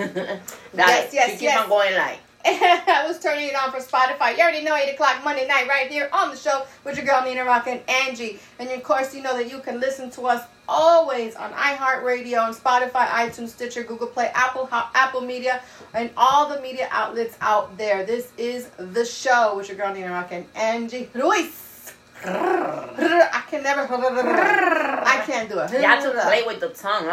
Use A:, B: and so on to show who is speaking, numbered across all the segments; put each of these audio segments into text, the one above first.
A: yes, yes,
B: you keep
A: yes.
B: on going like.
A: I was turning it on for Spotify. You already know 8 o'clock Monday night right here on the show with your girl Nina Rock and Angie. And of course, you know that you can listen to us always on iHeartRadio and Spotify, iTunes, Stitcher, Google Play, Apple, Apple Media, and all the media outlets out there. This is the show with your girl Nina Rock and Angie Ruiz. I can never. I can't do it.
B: You have to play with the tongue.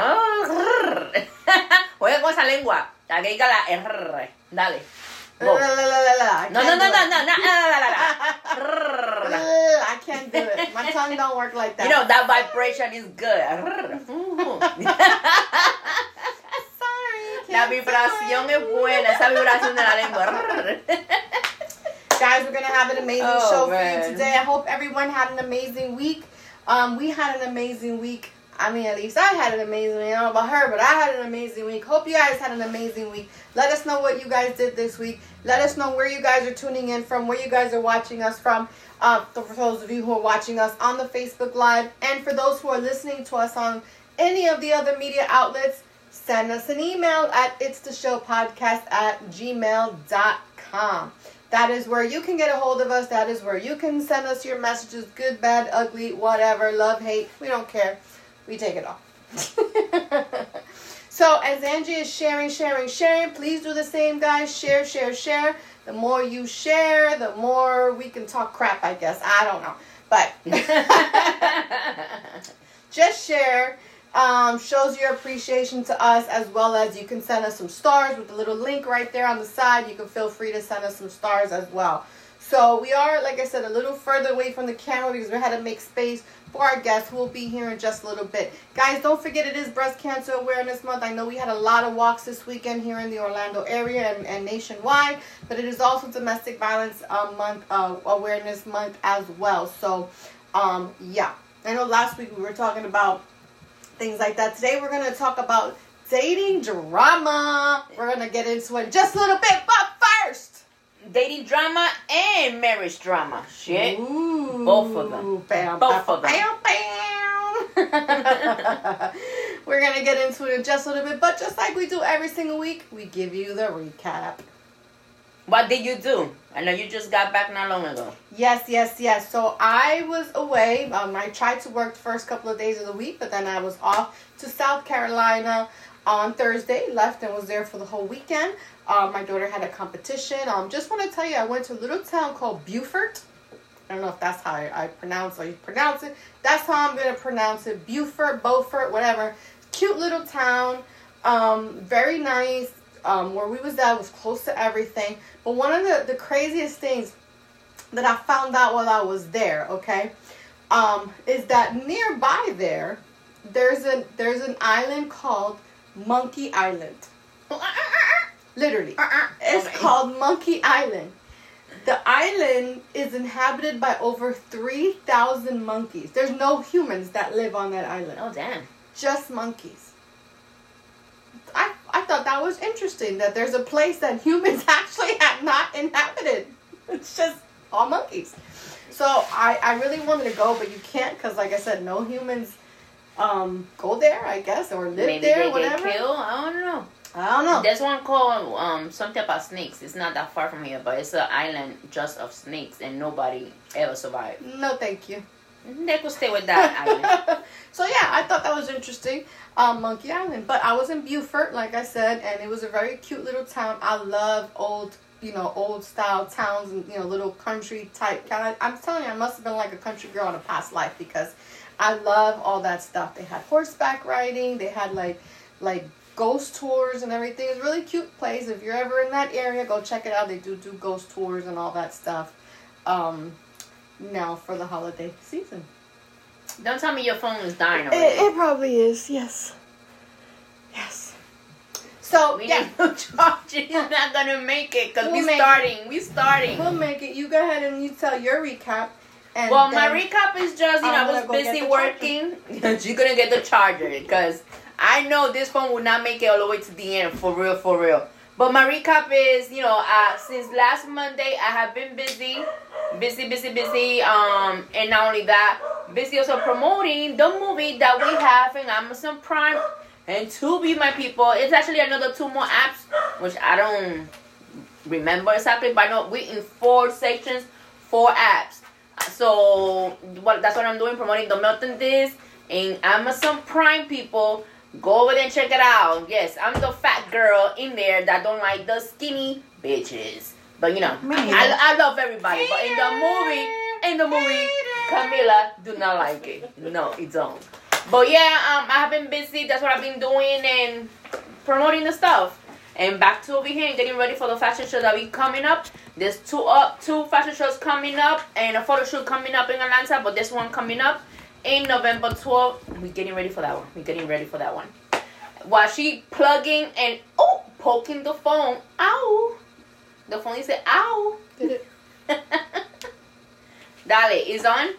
B: Juega con esa lengua. La que diga la R. Dale. No, no,
A: can't
B: no,
A: do
B: no,
A: it.
B: no, no. La.
A: Ugh, I can't do it. My tongue don't work like that.
B: You know, that vibration is good.
A: Sorry.
B: La vibración es buena. Esa vibración de la lengua.
A: Guys, we're gonna have an amazing
B: Oh,
A: show for you today. I hope everyone had an amazing week. Um, we had an amazing week. I mean, at least I had an amazing week. I don't know about her, but I had an amazing week. Hope you guys had an amazing week. Let us know what you guys did this week. Let us know where you guys are tuning in from, where you guys are watching us from. Uh, for those of you who are watching us on the Facebook Live, and for those who are listening to us on any of the other media outlets, send us an email at it's the show podcast at gmail.com. That is where you can get a hold of us. That is where you can send us your messages, good, bad, ugly, whatever, love, hate. We don't care. We take it all. so as Angie is sharing, sharing, sharing, please do the same, guys. Share, share, share. The more you share, the more we can talk crap, I guess. I don't know. But just share um, shows your appreciation to us as well as you can send us some stars with the little link right there on the side you can feel free to send us some stars as well so we are like i said a little further away from the camera because we had to make space for our guests who will be here in just a little bit guys don't forget it is breast cancer awareness month i know we had a lot of walks this weekend here in the orlando area and, and nationwide but it is also domestic violence uh, month uh, awareness month as well so um, yeah i know last week we were talking about things like that. Today we're going to talk about dating drama. We're going to get into it in just a little bit, but first.
B: Dating drama and marriage drama. Shit.
A: Ooh,
B: Both of them.
A: Bam,
B: Both
A: bam,
B: of them.
A: Bam, bam. we're going to get into it in just a little bit, but just like we do every single week, we give you the recap.
B: What did you do? I know you just got back not long ago.
A: Yes, yes, yes. So I was away. Um, I tried to work the first couple of days of the week, but then I was off to South Carolina on Thursday. Left and was there for the whole weekend. Um, my daughter had a competition. Um, just want to tell you, I went to a little town called Beaufort. I don't know if that's how I, I pronounce or pronounce it. That's how I'm gonna pronounce it. Beaufort, Beaufort, whatever. Cute little town. Um, very nice. Um, where we was at was close to everything. But one of the, the craziest things that I found out while I was there, okay, um, is that nearby there, there's a there's an island called Monkey Island. Oh, ah, ah, ah, Literally, it's
B: Okay.
A: called Monkey Island. The island is inhabited by over three thousand monkeys. There's no humans that live on that island
B: Oh damn.
A: just monkeys. I, I thought that was interesting that there's a place that humans actually have not inhabited. It's just all monkeys. So I, I really wanted to go, but you can't because, like I said, no humans um, go there, I guess, or live
B: Maybe
A: there,
B: they
A: whatever.
B: get killed. I don't know.
A: I don't know.
B: There's one called um something about snakes. It's not that far from here, but it's an island just of snakes, and nobody ever survived.
A: No, thank you.
B: They could stay with that island.
A: so yeah, I thought that was interesting. Um, Monkey Island, but I was in Beaufort, like I said, and it was a very cute little town. I love old, you know, old style towns and you know, little country type. Kind of, I'm telling you, I must have been like a country girl in a past life because I love all that stuff. They had horseback riding. They had like, like ghost tours and everything. It's really cute place. If you're ever in that area, go check it out. They do do ghost tours and all that stuff. Um, now for the holiday season.
B: Don't tell me your phone is dying
A: It,
B: already.
A: it probably is, yes. Yes. So,
B: we
A: yeah,
B: need no charge. He's not gonna make it because
A: We'll
B: we
A: make it.
B: starting. We starting.
A: we'll make it. You go ahead and you tell your recap. And
B: Well, my recap is just you know
A: I'm
B: was
A: gonna go get
B: busy working. You're gonna get the charger because I know this phone will not make it all the way to the end for real, for real. But my recap is you know uh, since last Monday I have been busy, busy, busy, busy. Um, and not only that, busy also promoting the movie that we have in Amazon Prime. And Tubi, my people, it's actually another two more apps, which I don't remember exactly, but I know we in four sections, four apps. So what that's what I'm doing, promoting the Milton This in Amazon Prime people. Go over there and check it out. Yes, I'm the fat girl in there that don't like the skinny bitches. But you know,
C: Me
B: I. I love everybody. But in the movie, in the movie, Camila do not like it. No, it don't. But yeah, um, I have been busy. That's what I've been doing and promoting the stuff. And back to over here and getting ready for the fashion show that we coming up. There's two up, two fashion shows coming up, and a photo shoot coming up in Atlanta. But this one coming up in November 12th. We're getting ready for that one. We're getting ready for that one. While she plugging and oh, poking the phone. Ow! The phone is ow.
A: Did it?
B: Dale, it's on.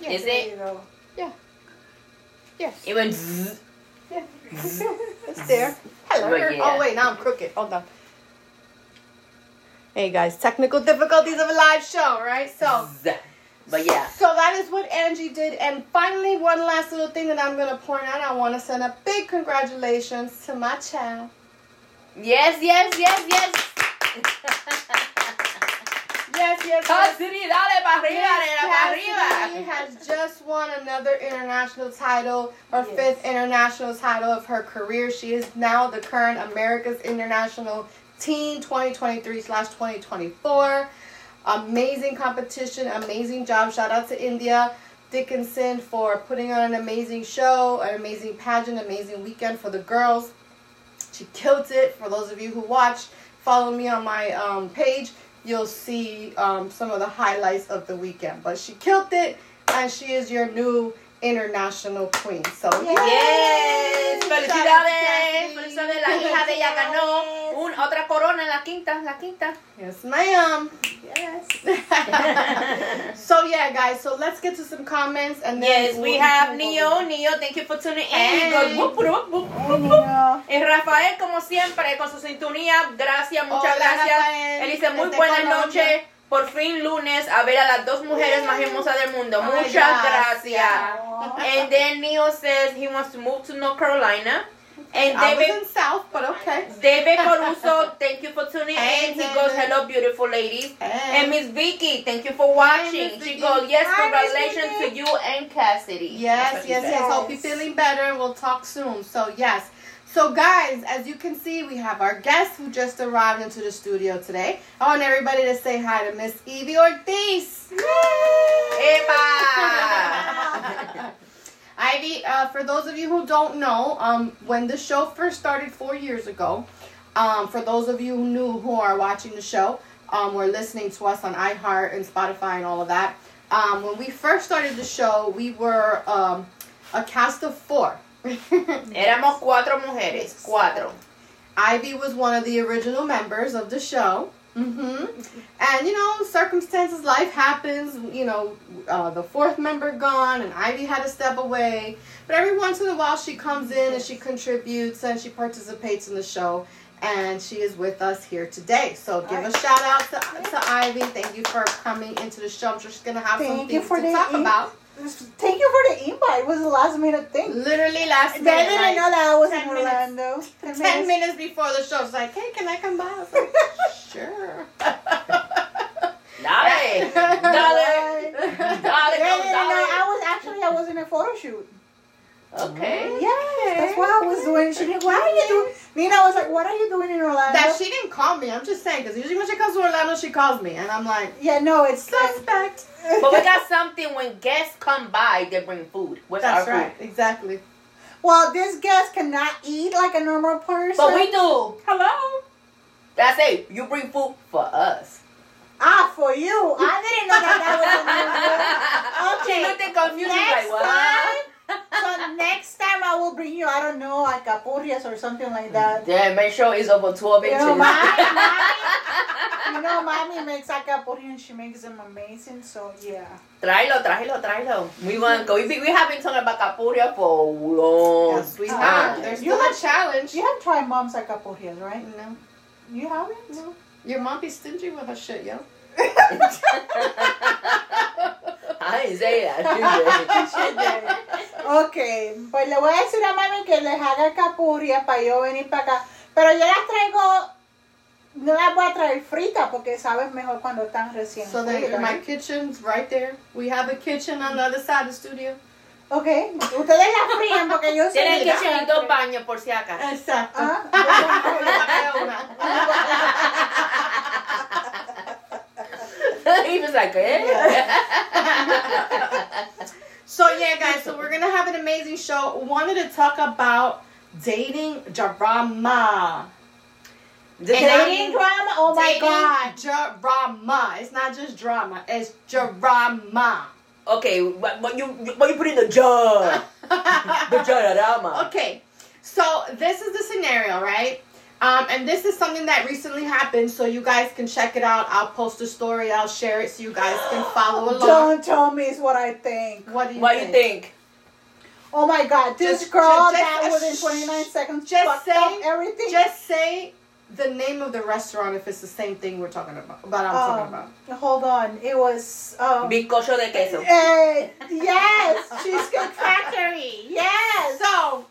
A: Yeah.
B: Is
C: There
B: it?
C: you go.
A: Yes.
B: It went. zzz.
A: It's there. Hello.
B: Oh, yeah.
A: Oh wait, now I'm crooked. Hold on. Hey guys, technical difficulties of a live show, right? So.
B: But yeah.
A: so that is what Angie did. And finally, one last little thing that I'm gonna point out. I want to send a big congratulations to my child.
B: Yes, yes, yes, yes.
A: Yes, yes, yes.
B: Dale para arriba, nena, para arriba.
A: has just won another international title, her
C: Yes.
A: fifth international title of her career. She is now the current America's International Teen 2023 slash 2024. Amazing competition, amazing job. Shout out to India Dickinson for putting on an amazing show, an amazing pageant, amazing weekend for the girls. She killed it. For those of you who watch, follow me on my um, page. You'll see um, some of the highlights of the weekend. But she killed it, and she is your new international queen. So
B: Yes,
A: to
B: felicidades. Felicidades. La hija de ella ganó un, otra corona, la quinta, la quinta.
A: Yes, ma'am.
C: Yes.
A: so yeah, guys. So let's get to some comments, and then
B: Yes, we have Neo. Neo, thank you for tuning in.
A: Hey.
B: Y Rafael, como siempre, con su sintonía, gracias, muchas
A: Hola,
B: gracias.
A: Rafael,
B: Él dice, muy buenas noches. Por fin lunes a ver a las dos mujeres más hermosas del mundo.
A: Ay,
B: Muchas
A: gracias.
B: gracias. And then Neil says he wants to move to North Carolina. And
A: I was in South, but okay.
B: David Caruso, thank you for tuning
A: Hey,
B: in. He goes, hello, beautiful ladies.
A: Hey.
B: And Miss Vicky, thank you for watching.
A: Miss
B: she goes, yes,
C: Hi,
B: congratulations to you and Cassidy.
A: Yes, yes, yes. Hope you're feeling better we'll talk soon. So, yes. So, guys, as you can see, we have our guest who just arrived into the studio today. I want everybody to say hi to Miss Evie Ortiz.
B: Eva!
A: Ivy, uh, for those of you who don't know, um, when the show first started four years ago, um, for those of you who knew who are watching the show, um, were listening to us on iHeart and Spotify and all of that. Um, when we first started the show, we were um, a cast of four.
B: Éramos cuatro mujeres. Cuatro.
A: Ivy was one of the original members of the show. hmm And you know, circumstances, life happens. You know, uh, the fourth member gone, and Ivy had to step away. But every once in a while, she comes in and she contributes and she participates in the show. And she is with us here today. So give a shout out to, to Ivy. Thank you for coming into the show. I'm sure she's gonna have some
C: Thank you
A: things
C: for
A: to talk
C: in-
A: about.
C: Thank you for the invite. It was a last minute thing.
A: Literally last
C: They
A: minute,
C: didn't
A: like,
C: know that I was
A: 10
C: in
A: minutes.
C: Orlando. Ten,
A: ten minutes before the show, she's like, "Hey, can I come by?" I was like, "Sure."
B: Dale. Dale. Dale,
C: They
B: go,
C: didn't
B: dale.
C: I was actually I was in a photo shoot.
B: Okay.
C: Yes, that's why I was doing. She didn't. What are you doing? Nina was like, "What are you doing in Orlando?"
A: That she didn't call me. I'm just saying because usually when she comes to Orlando, she calls me, and I'm like,
C: yeah, no, it's
A: suspect.
B: But we got something when guests come by, they bring food. What's
A: That's
B: our
A: right,
B: food?
A: exactly.
C: Well, this guest cannot eat like a normal person.
B: But we do. Hello. That's it. You bring food for us.
C: Ah, for you. I didn't know that that was a new rule.
B: She
C: Okay.
B: looked at confused. She's
C: Next
B: like, what?
C: Time. So next time I will bring you. I don't know, like capurrias or something like that.
B: Yeah, make sure it's over 12
C: You
B: inches.
C: know, mommy, mommy, you know, mommy makes acapurria and she makes them amazing. So yeah.
B: Tráelo, tráelo, tráelo. We want we we have been talking about Capuria for long.
A: Yes, we have. There's
C: You
A: still a
C: have-
A: challenge.
C: You have tried mom's acapurrias, right?
A: No,
C: You haven't?
A: no. Your mom be stingy with her shit, yo.
B: I didn't say that.
C: Ok, pues le voy a decir a mami que les haga capurria para yo venir para acá. Pero yo las traigo, no las voy a traer fritas porque sabes mejor cuando están recién
A: So
C: fritas.
A: my kitchen's right there. We have a kitchen on the other side of the studio.
C: Ok, ustedes las fríen porque yo
B: Tienen kitchen y
C: desastre.
B: dos baños por si acaso.
A: Exacto.
B: he was like, eh?
A: So yeah, guys. So we're gonna have an amazing show. Wanted to talk about dating drama.
B: The
A: And I-
C: Dating drama? Oh my
A: dating
C: god.
A: drama. It's not just drama. It's drama.
B: Okay, what, what you what you put in the jar? the jararama.
A: Okay, so this is the scenario, right? Um, and this is something that recently happened, so you guys can check it out. I'll post a story, I'll share it so you guys can follow along.
C: Don't tell me it's what I think.
A: What do you
B: What
A: think?
B: you think?
C: Oh my god, this
A: Just-
C: girl
A: just-
C: that
A: just-
C: within 29 seconds
A: just say-
C: up everything.
A: Just say the name of the restaurant if it's the same thing we're talking about. But I'm talking
C: Um,
A: about.
C: Hold on, it was. Um,
B: Bizcocho de queso.
C: eh, yes, Cheesecake Factory. Yes.
A: So,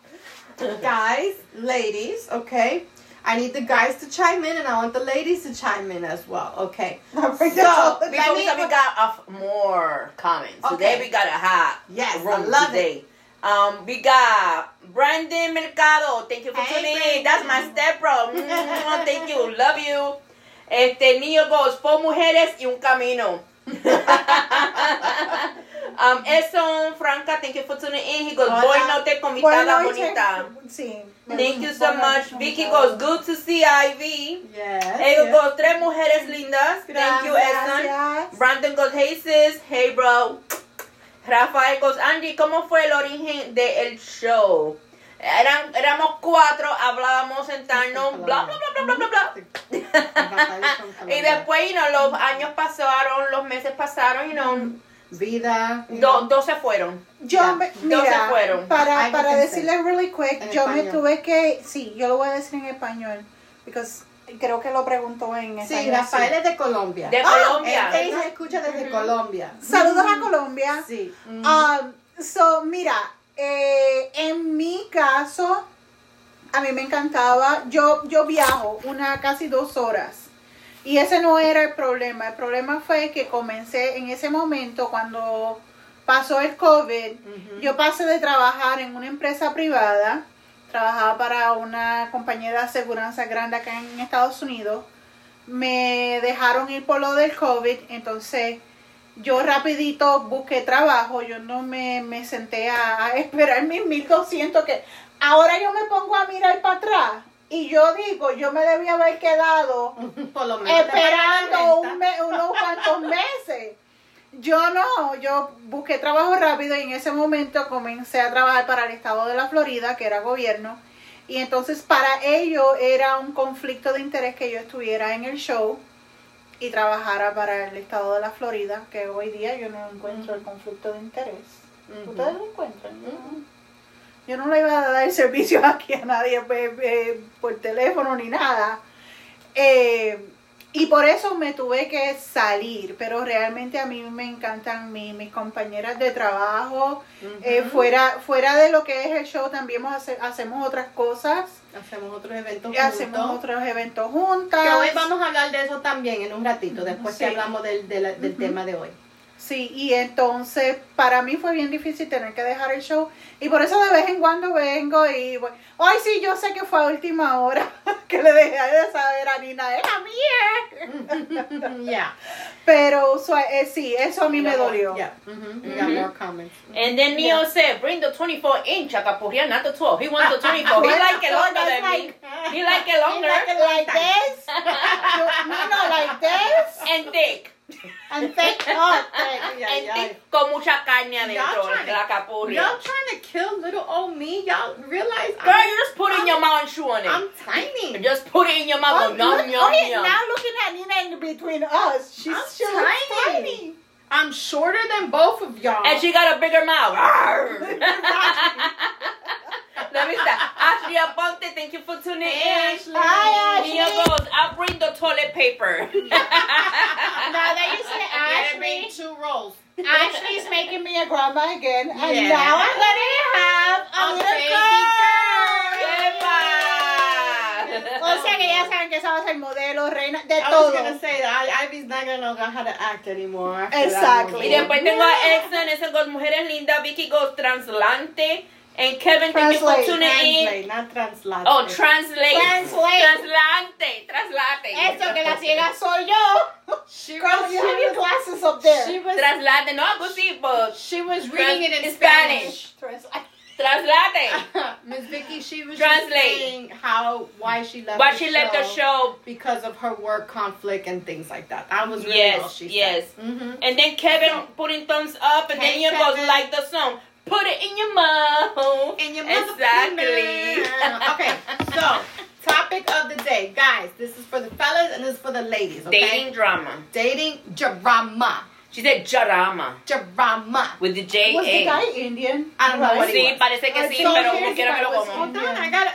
A: guys, ladies, okay. I need the guys to chime in, and I want the ladies to chime in as well. Okay.
C: So,
B: Because
A: Let me-
B: we got a f- more comments. Today we got a hot
A: Yes, I love
B: today. Um, we got Brandon Mercado. Thank you for
A: Hey,
B: tuning in. That's my
A: Brandon.
B: step bro. Thank you. Love you. Este niño goes, fue mujeres y un camino. um, Edson Franca, thank you for tuning in. He goes,
A: Hola.
B: boy, no te
C: se-
B: bonita.
C: Sí.
B: Thank you so much. Vicky goes, good to see Ivy.
A: Yes.
B: Ego goes, tres mujeres lindas. Thank you, Edson.
C: Gracias.
B: Brandon goes, hey sis, hey bro. Rafael goes, Andy, ¿cómo fue el origen del show? Eran, éramos cuatro, hablábamos, sentarnos, bla, bla, bla, bla, bla, bla, bla. y después, you know, los años pasaron, los meses pasaron, you know,
A: Vida.
B: do- dos se fueron.
C: Yo,
A: Ya,
C: me,
B: dos se
C: mira,
B: fueron.
C: para, para
A: yo pensé.
C: decirle really quick,
A: En
C: yo me
A: español.
C: tuve que, sí, yo lo voy a decir en español, because creo que lo preguntó en
A: Sí,
C: español.
A: Rafael es de Colombia.
B: De
C: Ah,
B: Colombia.
A: Él se escucha desde Colombia.
C: Saludos a Colombia.
A: Sí.
C: Um, so, mira, eh, en mi caso, a mí me encantaba, yo, yo viajo una casi dos horas. Y ese no era el problema. El problema fue que comencé en ese momento, cuando pasó el COVID, yo pasé de trabajar en una empresa privada, trabajaba para una compañía de aseguranza grande acá en Estados Unidos. Me dejaron ir por lo del COVID, entonces yo rapidito busqué trabajo, yo no me, me senté a, a esperar mis 1200 que ahora yo me pongo a mirar para atrás y yo digo, yo me debía haber quedado
A: Por lo menos
C: esperando
A: renta.
C: un me- unos cuantos meses. Yo no, yo busqué trabajo rápido y en ese momento comencé a trabajar para el estado de la Florida, que era gobierno. Y entonces para ello era un conflicto de interés que yo estuviera en el show y trabajara para el estado de la Florida, que hoy día yo no encuentro el conflicto de interés. ¿Ustedes lo encuentran?
A: Ujú.
C: Yo no le iba a dar servicio aquí a nadie pues, eh, por teléfono ni nada. Eh, y por eso me tuve que salir, pero realmente a mí me encantan mi- mis compañeras de trabajo. Eh, fuera, fuera de lo que es el show, también hace- hacemos otras cosas.
A: Hacemos otros eventos
C: Y hacemos
A: juntos.
C: otros eventos juntas.
A: Que hoy vamos a hablar de eso también en un ratito, después que hablamos del, del, del tema de hoy.
C: Sí, y entonces para mí fue bien difícil tener que dejar el show. Y por eso de vez en cuando vengo y voy. Ay, sí, yo sé que fue a última hora que le dejé de saber a Nina, era mía.
A: yeah.
C: Pero usua- eh, sí, eso a mí me dolió.
A: Yeah. We got
B: Mhm.
A: more comments.
B: And then Neo
C: Yeah.
B: said, bring the 24 inch Acapurria, not the 12. He wants the 24. He like it longer than me.
C: like-
B: He like it longer.
C: Like this, you- Nina, like this,
B: and thick.
C: And thick, oh, thick.
A: Ay,
B: And thick con mucha carne
A: Y'all
B: adentro
A: to-
B: la capurria.
A: Y'all trying to kill little old me? Y'all realize
B: Girl,
A: I'm,
B: you just put in your mouth and chew on it.
A: I'm tiny.
B: just put it in your mouth.
C: Oh,
B: yum,
C: look-
B: yum,
C: okay,
B: yum.
C: now looking at Nina in between us, she's,
A: I'm tiny.
C: tiny.
A: I'm shorter than both of y'all.
B: And she got a bigger mouth. Let me stop. Ashley Aponte, thank you for tuning
A: Hey,
B: in.
A: Ashley.
C: Hi, Ashley.
B: Mia goes, I'll bring the toilet paper.
C: Now that you say
A: Gotta
C: Ashley,
A: two rolls.
C: Ashley's making me a grandma again, and
A: Yeah.
C: now I'm gonna have modelo, reina, de
A: I
C: todo.
A: was gonna say that I, Ivy's not gonna know how to act anymore.
C: Exactly.
B: Y después tengo a Edson, ese goes Mujeres Lindas, Vicky goes Translante, and Kevin, thank you for
C: Translate,
B: in.
A: Translate, not translate.
B: Oh, translate.
C: Translate.
B: Translante. Translate.
C: Esto que la ciega soy yo.
A: She
C: Girl,
A: was,
C: you
A: she
C: have your glasses up there.
A: she was,
B: Translate. No, pues sí, but
A: she was reading it in
B: Trans-
A: Spanish.
C: Translate.
B: Translate.
A: Miss Vicky, she was
B: Translate.
A: saying how why she left.
B: Why
A: the
B: she left the show.
A: because of her work conflict and things like that. That was really all
B: Yes,
A: she
B: yes.
A: said. Mm-hmm.
B: And then Kevin putting thumbs up, and
A: Hey,
B: then you goes like the song. Put it in your mouth.
A: In your
B: Exactly.
A: motherfucking- okay, so topic of the day, guys. This is for the fellas and this is for the ladies. Okay?
B: Dating drama.
A: dating drama,
B: She said drama
A: drama.
B: with the J
C: Was the guy Indian?
A: I don't know what he
B: Sí, parece que sí,
C: saw
B: pero como quiera lo como.
A: Hold on, I gotta.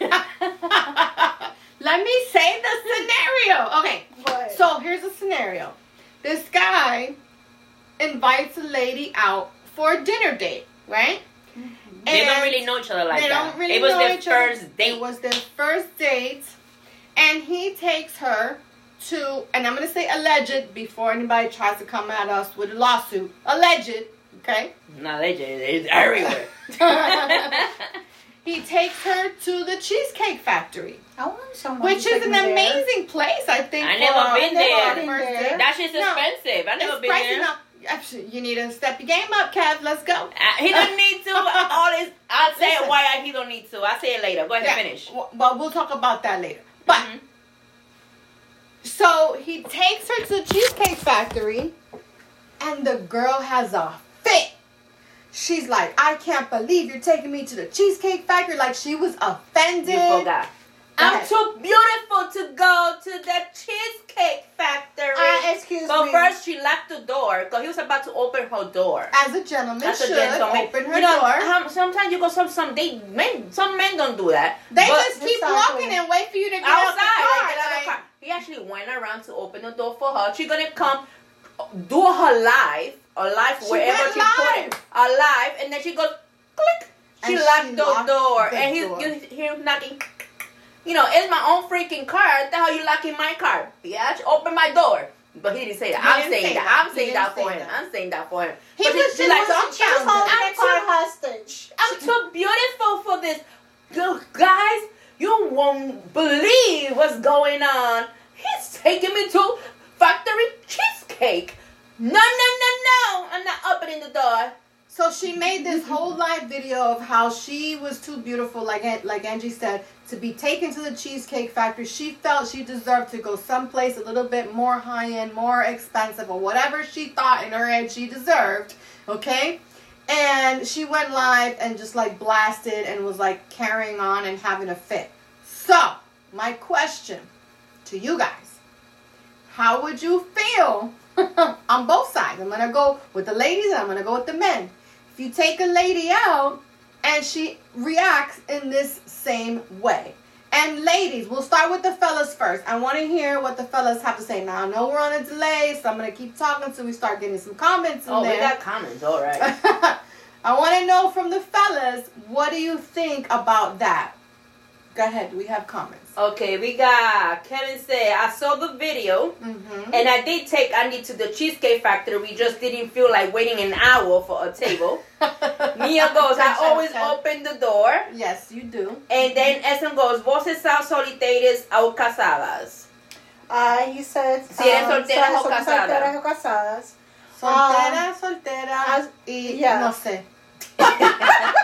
A: Let me say the scenario. Okay,
C: What?
A: so here's a scenario. This guy invites a lady out for a dinner date, right? Mm-hmm.
B: They don't really know each other like that.
A: they
B: that.
A: don't really know each other.
B: it was
A: know
B: their
A: each other.
B: first date.
A: It was their first date, and he takes her to, and I'm gonna say alleged before anybody tries to come at us with a lawsuit. Alleged, okay?
B: Not legend. It's everywhere.
A: he takes her to the Cheesecake Factory,
C: I want someone
A: which
C: to
A: is an
C: there.
A: amazing place. I think.
B: I
A: for
B: never
A: a-
B: been
A: for
B: there.
A: a first
C: there.
B: that shit's
A: No,
B: expensive. I never
A: It's
B: been
A: pricey
B: there.
A: enough. Actually, You need to step your game up, Kev. Let's go.
B: Uh, he don't need to. All this. I'll say
A: Listen.
B: why he don't need to. I'll say it later. Go ahead,
A: Yeah,
B: finish.
A: w- But we'll talk about that later. But
B: Mhm.
A: So he takes her to the Cheesecake Factory, and the girl has a fit. She's like, I can't believe you're taking me to the Cheesecake Factory. Like she was offended.
B: You forgot. I'm too beautiful to go to the cheesecake factory.
C: Uh, excuse
B: but
C: me.
B: first, she locked the door because he was about to open her door.
A: As a gentleman
B: That's a
A: should
B: gentleman.
A: open her
B: you know,
A: door.
B: um, sometimes you go some some they men some men don't do that.
A: They just keep
C: Exactly.
A: walking and wait for you to get
B: outside,
A: out the car.
B: like, get out of the
A: like-
B: car. He actually went around to open the door for her. She gonna come do her life, a life
A: She
B: wherever she put it, a life, and then she goes click. She
A: And
B: locked
A: she
B: the door,
A: the
B: and he
A: door.
B: you hear him knocking. You know, it's my own freaking car. The hell you locking my car? Bitch, open my door. But he didn't say that.
A: He
B: I'm saying
A: say
B: that.
A: that.
B: I'm saying that for
A: say
B: him.
A: that.
B: I'm saying that for him.
A: He
B: But
A: was
B: she
A: just
B: like,
A: was
B: I'm
C: She was holding
B: I'm
C: the car
B: too-
C: hostage.
B: I'm too beautiful for this. Girl, guys, you won't believe what's going on. He's taking me to factory cheesecake. No, no, no, no. I'm not opening the door.
A: So she made this whole live video of how she was too beautiful, like like Angie said, to be taken to the Cheesecake Factory. She felt she deserved to go someplace a little bit more high end, more expensive, or whatever she thought in her head she deserved. Okay, and she went live and just like blasted and was like carrying on and having a fit. So my question to you guys: How would you feel on both sides? I'm gonna go with the ladies and I'm gonna go with the men. If you take a lady out and she reacts in this same way. And ladies, we'll start with the fellas first. I want to hear what the fellas have to say. Now, I know we're on a delay, so I'm going to keep talking until we start getting some comments in
B: Oh, we got comments. All right.
A: I want to know from the fellas, what do you think about that? Go ahead, we have comments.
B: Okay, we got Kevin say I saw the video
A: Mm-hmm.
B: and I did take Andy to the Cheesecake Factory. We just didn't feel like waiting an hour for a table. Mia goes, I always open the door.
A: Yes, you do.
B: And then Edson goes, voces son solitarias o casadas.
C: Uh, he said,
B: Si eres
C: um,
B: soltera o
C: son
B: casada.
C: solteras o casadas.
A: Soltera, soltera,
C: as-
A: y
C: yeah.
A: no sé.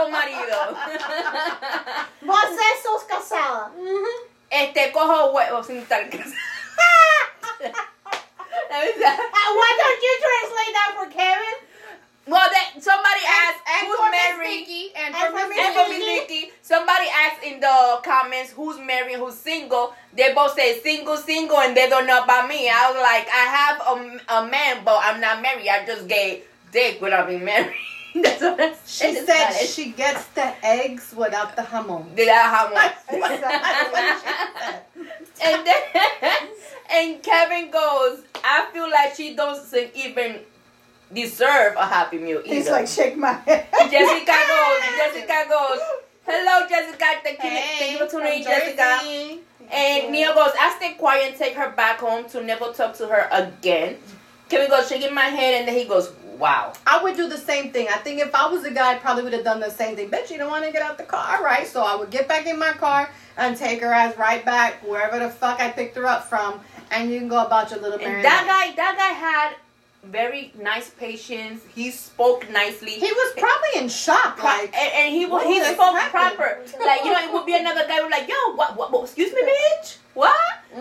B: Con marido.
C: Vos sos casada.
B: Este cojo huevos sin estar casada. Let me see.
C: Uh, why don't you translate that for Kevin?
B: Well, then somebody asked
A: and
B: who's married.
A: Vicky, and
C: And
A: for Miss
B: And for Miss Vicky, somebody asked in the comments who's married, who's single. They both say single, single, and they don't know about me. I was like, I have a, a man, but I'm not married. I just gay dick without being married. That's what I
A: She
B: said. Spanish.
A: she gets the eggs without the jamon.
B: Did I have one?
A: Exactly.
B: and then and Kevin goes, I feel like she doesn't even deserve a happy meal either.
C: He's like, shake my head.
B: Jessica goes. Jessica goes. Hello, Jessica. Thank you, thank you for tuning in, Jessica.
A: Jersey.
B: And Neil goes, I stay quiet and take her back home to never talk to her again. Kevin goes, shaking my head, and then he goes, Wow.
A: I would do the same thing. I think if I was a guy, I probably would have done the same thing. Bitch, you don't want to get out the car, All right? So I would get back in my car and take her ass right back wherever the fuck I picked her up from, and you can go about your little
B: And that guy, that guy had very nice patience. He spoke nicely.
A: He was probably in shock, like.
B: and, and he
A: what
B: he spoke
A: happening?
B: proper. Like you know, it would be another guy who's like, "Yo, what, what, what? Excuse me, bitch. What?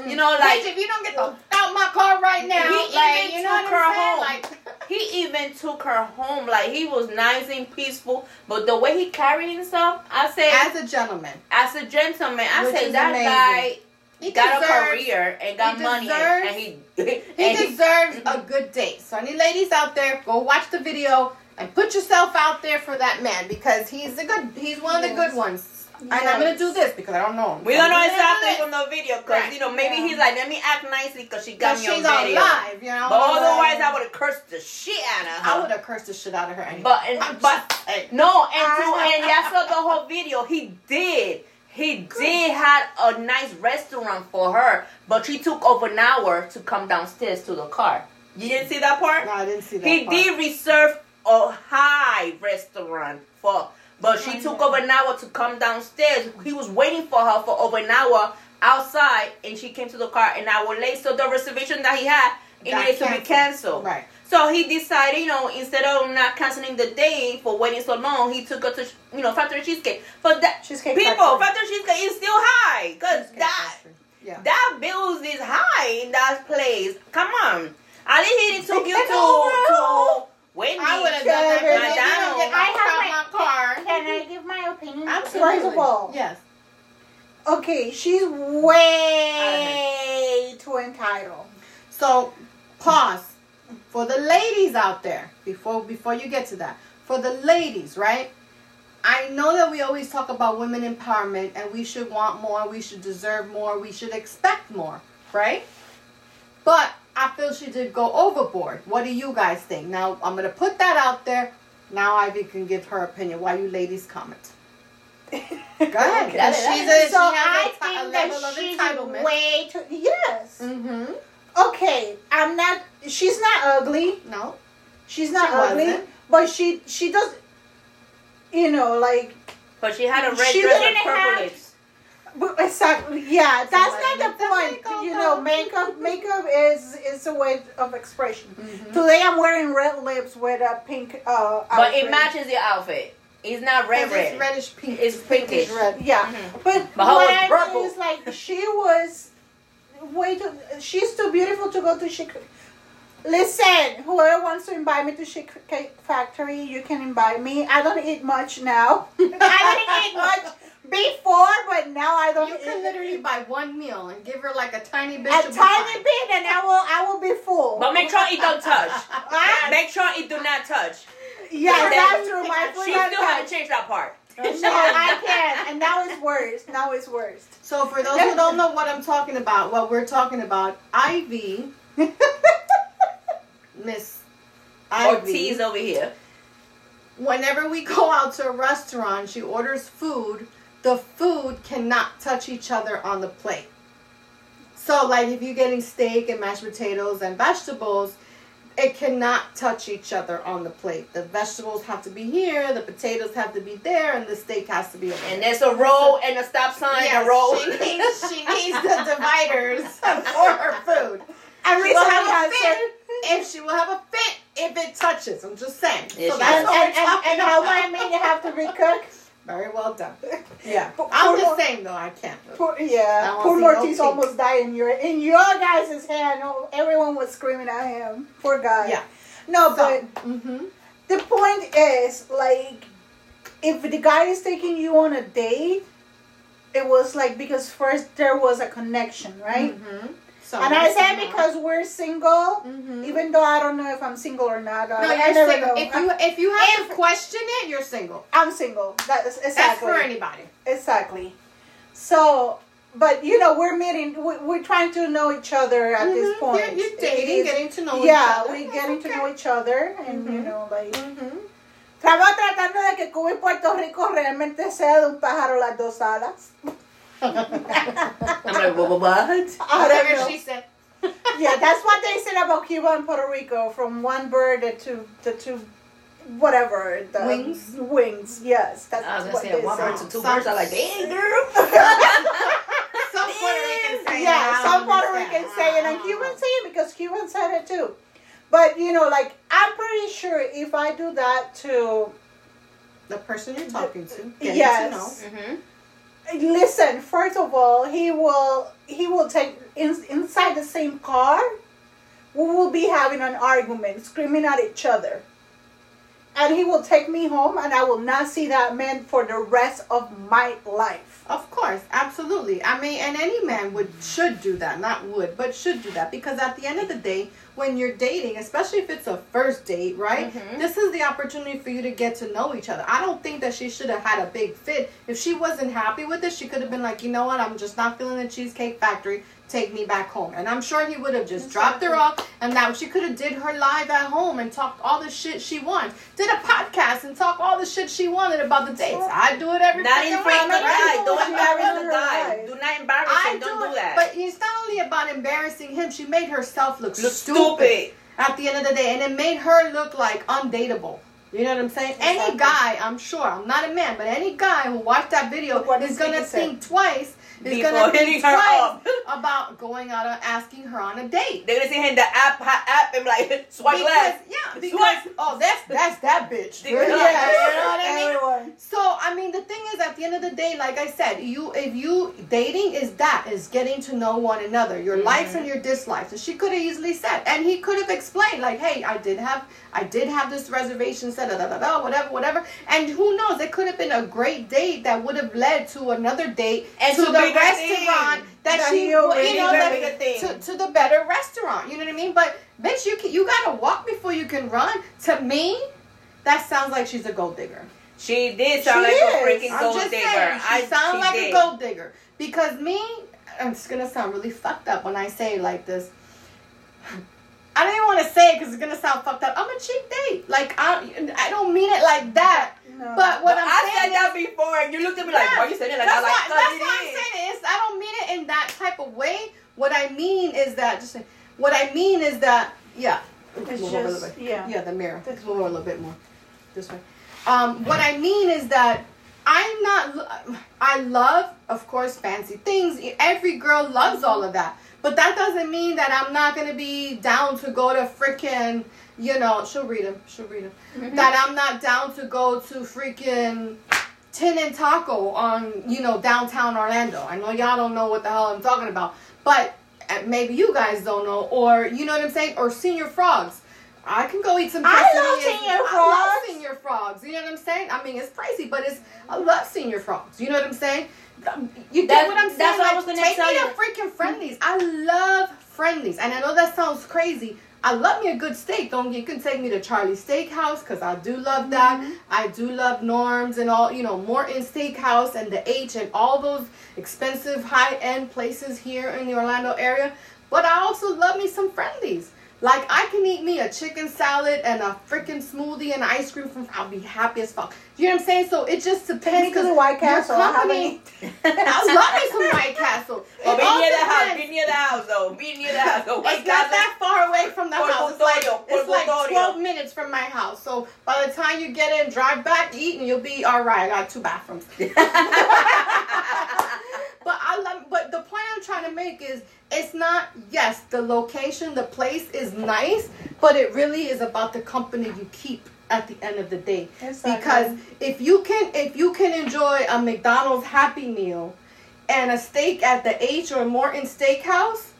B: You know, like
A: Bitch, if you don't get the f- out my car right now,
B: He
A: like,
B: even
A: you know
B: took
A: what I'm
B: her
A: saying?
B: home.
A: Like,
B: he even took her home. Like he was nice and peaceful. But the way he carried himself, I say, as,
A: a gentleman, as
B: a gentleman, I say that
A: amazing.
B: guy
A: he
B: got
A: deserves,
B: a career and got
A: he
B: money,
A: deserves-
B: and, and he
A: He
B: and
A: deserves
B: Mhm.
A: a good date. So any ladies out there, go watch the video and put yourself out there for that man because he's a good. He's one of the
C: Yes.
A: good ones. And I'm gonna do this because I don't know.
B: We don't know exactly from the video because
A: Right.
B: you know maybe
C: Yeah.
B: he's like, let me act nicely because she got me
A: she's
B: on video.
A: live, you know.
B: But otherwise. I would have cursed the shit out of her.
A: I would have cursed the shit out of her anyway.
B: But and,
A: I'm
B: but
A: just
B: no, and to and y'all saw the whole video. He did. He did had a nice restaurant for her, but she took over an hour to come downstairs to the car. You didn't see that part?
A: no, I didn't see that.
B: He
A: part.
B: did reserve a high restaurant for, but she took over an hour to come downstairs. He was waiting for her for over an hour outside, and she came to the car an hour late. So the reservation that he had, it needed to be
A: canceled.
B: canceled.
A: Right.
B: So he decided, you know, instead of not canceling the day for waiting so long, he took her to, you know, Factory Cheesecake. But that
C: Cheesecake
B: people,
C: Factory.
B: Factory Cheesecake is still high because that
A: Yeah.
B: that bills is high in that place. Come on, at least he didn't took you to to Wendy's.
A: I would have done that.
C: Yeah,
A: but if you don't
C: I
A: out
C: have
A: my car.
C: Can I give my opinion?
A: Absolutely.
C: First of all,
A: yes.
C: okay, she's way too entitled.
A: So, pause for the ladies out there before before you get to that. For the ladies, right? I know that we always talk about women empowerment and we should want more, we should deserve more, we should expect more, right? But I feel she did go overboard. What do you guys think? Now I'm gonna put that out there. Now Ivy can give her opinion. Why you ladies comment? Go ahead.
B: Okay.
A: because she's a,
C: so
A: she
C: I
A: has a, ti- a
C: think
A: level
C: that she's
A: entitlement.
C: way too. Yes.
A: mm-hmm.
C: Okay, I'm not. She's not ugly.
A: No.
C: She's not
A: She
C: ugly,
A: wasn't.
C: but she she does. You know, like
B: But she had a red
C: She
B: dress and
C: didn't
B: purple
C: have-
B: lips.
C: But exactly. Yeah, that's not the
A: the
C: point. You know, makeup makeup is is a way of expression.
A: Mhm.
C: Today I'm wearing red lips with a pink. Uh,
B: But it matches your outfit. It's not red red.
A: It's reddish pink.
B: It's pinkish.
A: red.
C: Yeah,
B: Mhm.
C: but,
B: But how
C: what I
B: purple?
C: mean is like she was way too. She's too beautiful to go to Chic. Listen, whoever wants to invite me to Chic Cake Factory, you can invite me. I don't eat much now. I didn't eat much before, but now I don't
A: You
C: eat
A: can literally buy one meal and give her like a tiny bit.
C: a
A: she'll
C: tiny
A: fine.
C: bit, and I will. I will be full.
B: But make sure it don't touch.
C: Huh?
B: Make sure it do not touch.
C: yeah,
B: And then
C: that's true. My food
B: She still had
C: touch.
B: to change that part.
C: No, I can't. And now it's worse. Now it's worse.
A: So for those who don't know what I'm talking about, what we're talking about, Ivy, Miss
B: Ortiz over here.
A: whenever we go out to a restaurant, she orders food. The food cannot touch each other on the plate. So, like if you're getting steak and mashed potatoes and vegetables, it cannot touch each other on the plate. The vegetables have to be here, the potatoes have to be there, and the steak has to be over
B: And
A: there.
B: there's a roll and a stop sign
A: Yes,
B: and a roll.
A: She needs, she needs the dividers for her food.
C: And
A: She will
C: recently
A: have a
C: had
A: fit
C: said-
A: if she will have a fit if it touches. I'm just saying.
B: Yeah,
A: so that's
C: and,
A: we're
C: and, and how. I made it have to recook.
A: Very well done. Yeah. I'm just saying though, I can't.
C: Poor, yeah,
A: don't
C: poor
A: see no
C: almost died in your in your guys' hand. Oh, everyone was screaming at him. Poor guy.
A: Yeah.
C: No,
A: So,
C: but
A: mm-hmm.
C: the point is like, if the guy is taking you on a date, it was like because first there was a connection, right?
A: Mm-hmm. So
C: And I said because we're single,
A: Mm-hmm.
C: even though I don't know if I'm single or not.
A: no, you're single.
C: know.
A: If you if you have to question it, you're single.
C: I'm single. That is exactly.
A: That's for anybody.
C: Exactly. So but you know, we're meeting. we- We're trying to know each other at this
A: Mhm.
C: point.
A: You're, you're dating,
C: is-
A: getting to know
C: yeah,
A: each other.
C: we're getting to know each other, and you
A: Mhm.
C: know, like.
A: Mhm.
C: Estamos tratando de que Cuba y Puerto Rico realmente sea de un pájaro las dos alas.
B: I'm like, what? what, what?
C: I don't
A: Whatever
C: know.
A: she said.
C: yeah, that's what they said about Cuba and Puerto Rico. From one bird to the two, whatever the
A: Wings?
C: Wings, yes, that's
B: I was gonna
C: what
B: say
C: they
B: one
C: said.
B: bird to two
A: Some-
B: birds. I'm like, dang, girl.
A: Some Puerto Rican saying.
C: Yeah,
A: I
C: some Puerto. Ricans say it, and
A: I
C: Cubans say it because Cubans said it too. But you know, like I'm pretty sure if I do that to.
A: The person you're talking to. Getting
C: Yes.
A: to know.
B: Mm-hmm.
C: Listen, first of all, he will he will take in, inside the same car. We will be having an argument, screaming at each other. And he will take me home, and I will not see that man for the rest of my life.
A: Of course, absolutely. I mean, and any man would should do that, not would, but should do that because at the end of the day, when you're dating, especially if it's a first date, right?
B: Mhm.
A: This is the opportunity for you to get to know each other. I don't think that she should have had a big fit. If she wasn't happy with it, she could have been like, you know what, I'm just not feeling the Cheesecake Factory. Take me back home. And I'm sure he would have just dropped her off and now she could have did her live at home and talked all the shit she wants. Did a podcast and talk all the shit she wanted about the dates. I do it every
B: Not in front of the
A: week, right?
B: guy. Don't
C: She
B: embarrass
C: has
B: the guy. Do not embarrass
A: I
B: him.
A: do,
B: Don't do
A: it,
B: that.
A: but it's not only about embarrassing him. She made herself look,
B: Look
A: stupid,
B: stupid.
A: at the end of the day, and it made her look like undateable. You know what I'm saying? Any guy, I'm sure, I'm not a man, but any guy who watched that video
C: Look what
A: is gonna
C: nigga said.
A: think twice. Is
B: Before
A: gonna think
B: hitting her
A: twice
B: up.
A: about going out and asking her on a date.
B: They're gonna see him in the app, app, and be like, swipe
A: because,
B: left.
A: yeah, because
B: Swipe.
A: oh, that's that's that bitch.
B: Yeah,
A: you know what I mean? So I mean, the thing is, at the end of the day, like I said, you if you dating is that is getting to know one another, your mm-hmm. likes and your dislikes. And she could have easily said, and he could have explained, like, hey, I did have, I did have this reservation set, da da da, whatever, whatever. And who knows? It could have been a great date that would have led to another date
B: And
A: to
B: to
A: the restaurant that,
C: That
A: she,
C: he
A: you know, that, to, to the better restaurant. You know what I mean? But bitch, you can, you gotta walk before you can run. To me, that sounds like she's a gold digger.
B: She did sound
C: She
B: like a
C: is.
B: freaking
A: I'm
B: gold
A: just
B: digger.
A: saying, she
B: I
A: sounds
B: she
A: like
B: did.
A: a gold digger. Because me, I'm just gonna sound really fucked up when I say like this. I don't even want to say it because it's gonna sound fucked up. I'm a cheap date. Like I, I don't mean it like that.
C: No.
A: But what
B: But
A: I'm
B: I
A: saying
B: said
A: is,
B: that before, and you looked at me like, why are you saying it like
A: that's
B: that? Like,
A: why,
B: 'cause
A: that's
B: it
A: why I'm
B: is.
A: saying it is. I don't mean it in that type of way. What I mean is that just what I mean is that yeah.
C: It's
A: Move
C: just- yeah.
A: Yeah, the mirror.
C: This
A: Move over a little bit more. This way. Um, what I mean is that I'm not. I love, of course, fancy things. Every girl loves all of that. But that doesn't mean that I'm not gonna be down to go to freaking, you know, she'll read them. She'll read them.
B: Mm-hmm.
A: That I'm not down to go to freaking Tin and Taco on, you know, downtown Orlando. I know y'all don't know what the hell I'm talking about, but uh, maybe you guys don't know, or you know what I'm saying, or Señor Frogs. I can go eat some.
C: I love. Senior
A: I love
C: Frogs.
A: Señor Frogs. You know what I'm saying? I mean, it's crazy, but it's I love Señor Frogs. You know what I'm saying? You get what I'm saying?
B: that's what I
A: Like,
B: was gonna
A: take
B: tell
A: me
B: you.
A: to freaking Friendly's. I love Friendly's, and I know that sounds crazy. I love me a good steak. Don't you can take me to Charlie's Steakhouse because I do love that.
B: Mm-hmm.
A: I do love Norm's and all you know Morton Steakhouse and the H and all those expensive high end places here in the Orlando area. But I also love me some Friendly's. Like I can eat me a chicken salad and a freaking smoothie and ice cream from. I'll be happy as fuck. You know what I'm saying? So it just depends. Because
C: White Castle. I
A: company- I love me some White Castle. It
B: be near the house. Be near the house, though. Be near the house. though.
A: It's not that far away from the
B: Por
A: house. It's like, it's like 12 minutes from my house. So by the time you get in, drive back, eat, and you'll be all right. I got two bathrooms. but I love. But the point I'm trying to make is, it's not. Yes, the location, the place is nice, but it really is about the company you keep at the end of the day.
C: Exactly.
A: Because if you can, if you can enjoy a McDonald's Happy Meal and a steak at the H or Morton Steakhouse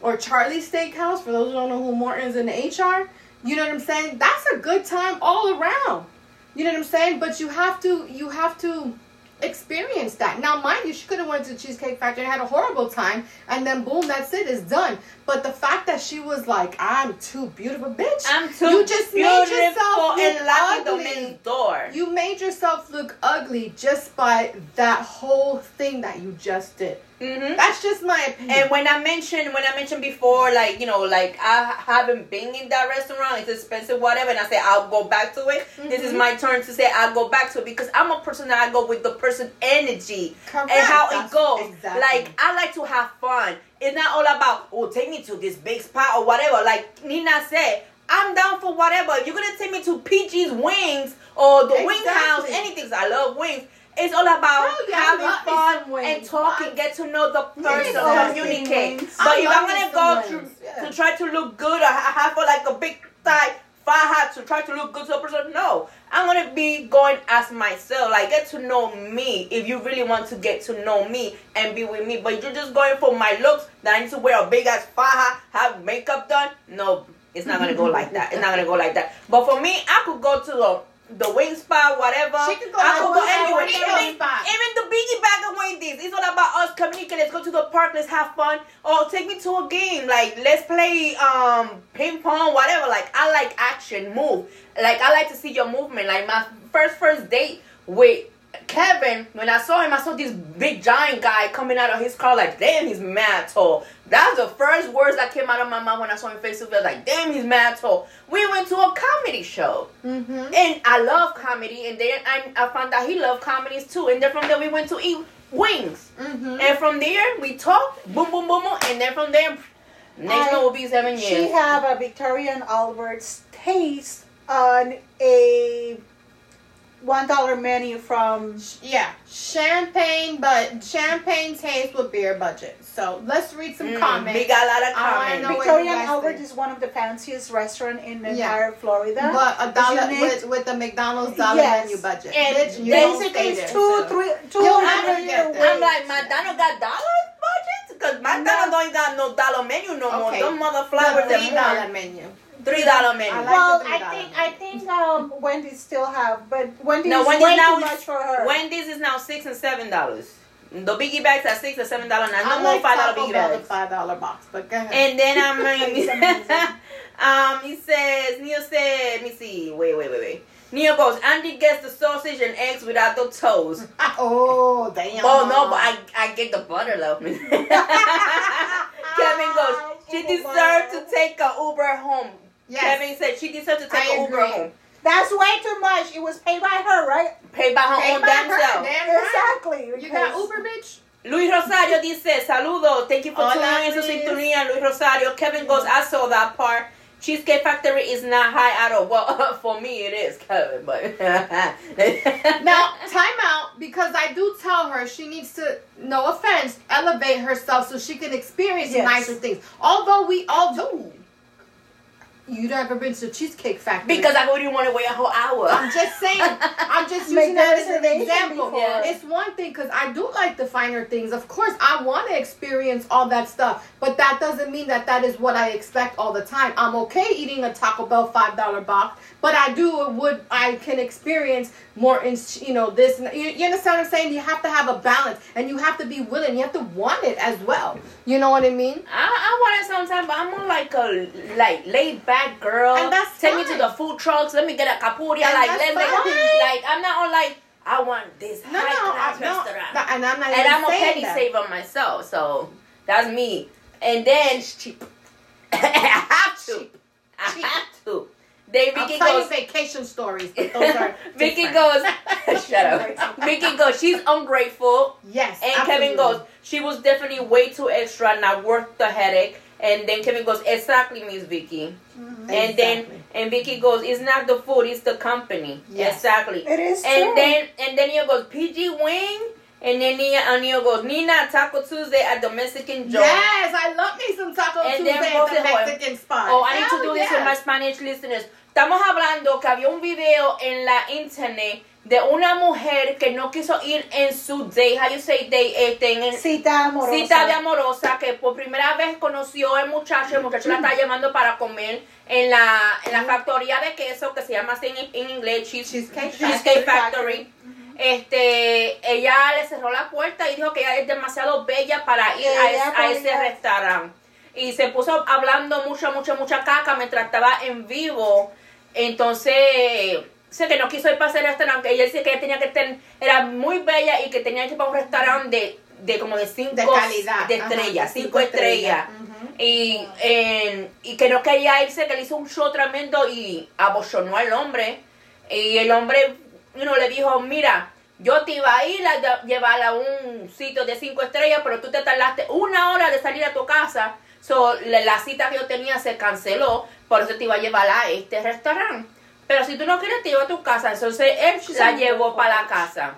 A: or Charlie's Steakhouse, for those who don't know who Morton's and the H are, you know what I'm saying? That's a good time all around. You know what I'm saying? But you have to, you have to experience that. Now, mind you, she could have went to Cheesecake Factory and had a horrible time, and then boom, that's it, it's done. But the fact that she was like, "I'm too beautiful, bitch,"
B: I'm too
A: you just made yourself look ugly.
B: door.
A: You made yourself look ugly just by that whole thing that you just did.
B: Mhm.
A: That's just my opinion.
B: And when I mentioned when I mentioned before, like you know, like I haven't been in that restaurant, it's expensive, whatever, and I say I'll go back to it. This is
A: Mhm.
B: my turn to say I'll go back to it because I'm a person that I go with the person energy
A: Correct.
B: and how
A: That's-
B: it goes.
A: exactly.
B: Like I like to have fun. It's not all about oh take me to this big spot or whatever. Like Nina said. I'm down for whatever. You're gonna take me to Peachy's Wings or the Wing House, anything. I love wings. It's all about having fun and talking, get to know the person, communicate. But if I'm gonna go to
A: yeah.
B: to try to look good or have a, like a big thigh fat hat to try to look good to a person, no. I'm gonna be going as myself. Like get to know me. If you really want to get to know me and be with me, but you're just going for my looks that I need to wear a big ass fat hat, have makeup done. No, it's not gonna go like that. It's not gonna go like that. But for me, I could go to the the wing spot, whatever.
A: She could go
B: I could go anywhere. Even, even the biggie bag of Wendy's. It's all about us communicate. Let's go to the park. Let's have fun. Or take me to a game. Like let's play um ping pong, whatever. Like I like action, move. Like I like to see your movement. Like my first first date with Kevin, when I saw him, I saw this big giant guy coming out of his car. Like damn, he's mad tall. That's the first words that came out of my mouth when I saw him face to face. Like damn, he's mad tall. We went to a comedy show.
A: mm-hmm.
B: And I love comedy, and then I, I found out he loved comedies too. And then from there, we went to eat wings.
A: Mm-hmm.
B: And from there, we talked, boom, boom, boom, boom. And then from there, next one will be seven years.
C: She have a Victoria and Albert's taste on a one dollar menu from
A: Yeah, champagne, but champagne taste with beer budget. So let's read some
B: Mm,
A: comments.
B: we got a lot of comments.
A: know what
C: Victoria and
A: guys
C: Albert is one of the fanciest restaurant in the
A: Yeah.
C: entire Florida.
A: but a dollar
C: unique.
A: with, with the McDonald's dollar
C: Yes.
A: menu budget.
B: And
A: Bitch, you
C: Basically,
A: stay
C: it's
A: there,
C: two,
A: so.
C: three, two
A: You'll
C: hundred
A: never get
C: year
A: that.
B: I'm like, McDonald's got dollar budget? Because McDonald's don't got no dollar menu no more.
A: Okay.
B: Them mother flowers
A: the
B: are
A: three dollar menu.
B: Three dollar menu.
A: I like
C: well, I
A: $3
C: think I think um, Wendy's still have, but Wendy's
B: No,
C: is
B: Wendy's
C: way
B: now
C: too
B: is-
C: much for her.
B: Wendy's is now six and seven dollars. The biggie bags are six or seven dollars now. No
A: I
B: more five dollar biggie
A: Bell, the
B: bags.
A: five dollar box, but go ahead.
B: And then I'm
C: It's
B: um, he says, Neil said, let me see, wait, wait, wait, wait. Neil goes, Andy gets the sausage and eggs without the toes.
A: oh damn!
B: Oh no, but I, I get the butter though. Kevin goes, she deserved to take a Uber home.
A: Yes.
B: Kevin said she deserved to take
A: I
B: a Uber home.
C: That's way too much. It was paid by her, right?
B: Paid by her
A: Paid
B: own
A: by
B: damn
A: her,
B: self.
A: damn right.
C: Exactly.
A: You got Uber, bitch.
B: Luis Rosario dice, saludos, thank you for
A: Hola,
B: tuning in su sintonía, Luis Rosario. Kevin goes, I saw that part. Cheesecake Factory is not high at all. Well, for me it is, Kevin, but...
A: Now, time out because I do tell her she needs to, no offense, elevate herself so she can experience
C: Yes.
A: nicer things. Although we all do. You've never been to Cheesecake Factory.
B: Because I wouldn't want to wait a whole hour.
A: I'm just saying, I'm just using that as an example.
B: Yeah.
A: It's one thing because I do like the finer things. Of course, I want to experience all that stuff, but that doesn't mean that that is what I expect all the time. I'm okay eating a Taco Bell five dollar box, but I do would I can experience more in you know this. and- You, you understand what I'm saying? You have to have a balance, and you have to be willing. You have to want it as well. You know what I mean?
B: I, I want it sometimes, but I'm more like a like laid back girl.
A: And that's
B: Take me to the food trucks. Let me get a capuria.
A: And
B: Like let me
A: fine.
B: like I'm not on like I want this
A: No,
B: high class
A: no,
B: restaurant.
A: no, and I'm not
B: and I'm a penny
A: that.
B: saver myself, so that's me. And then
A: cheap.
B: I have to.
A: Cheap.
B: I
A: Cheap.
B: have to. Then
A: I'll
B: Vicky
A: tell
B: goes.
A: you vacation stories, but those are
B: Vicky goes. shut up. Vicky goes. She's ungrateful.
A: Yes,
B: And Kevin goes, she was definitely way too extra, not worth the headache. And then Kevin goes, exactly, Miss Vicky. Mm-hmm. And then
A: Exactly.
B: and Vicky goes, it's not the food, it's the company.
A: Yes.
B: Exactly.
C: It is
B: And
C: true.
B: then and then Nia goes, PG Wing. And then Nia, uh, and Nia goes, Nina, Taco Tuesday at the Mexican joint.
A: Yes, I love me some Taco
B: And
A: Tuesday
B: then
A: at the Mexican spot.
B: Oh, I need to
A: Hell
B: do this
A: yeah.
B: with my Spanish listeners. Estamos hablando que había un video en la internet de una mujer que no quiso ir en su day, how you say day, este, en el,
C: Cita amorosa.
B: cita de amorosa que por primera vez conoció el muchacho, el muchacho la está llamando para comer en la, en la factoría de queso que se llama así en, en inglés Cheese-
A: Cheesecake
B: Cheesecake
C: Factory.
B: Factory. Este, ella le cerró la puerta y dijo que ella es demasiado bella para ir a, es- a ese restaurante. Y se puso hablando mucha, mucha, mucha caca mientras estaba en vivo. Entonces, sé que no quiso ir para ese restaurante. Ella dice que ella tenía que tener, era muy bella y que tenía que ir para un restaurante de, de como de cinco
A: De calidad.
B: de estrellas, cinco, estrellas. Y, en- y que no quería irse, que le hizo un show tremendo y abochonó al hombre. Y el hombre know, le dijo, mira, yo te iba a ir a lle- llevar a un sitio de cinco estrellas, pero tú te tardaste una hora de salir a tu casa. So, la, la cita que yo tenía se canceló, por eso te iba a llevar a este restaurante. Pero si tú no quieres, te llevo a tu casa. Entonces él
C: She's
B: la llevó para la casa.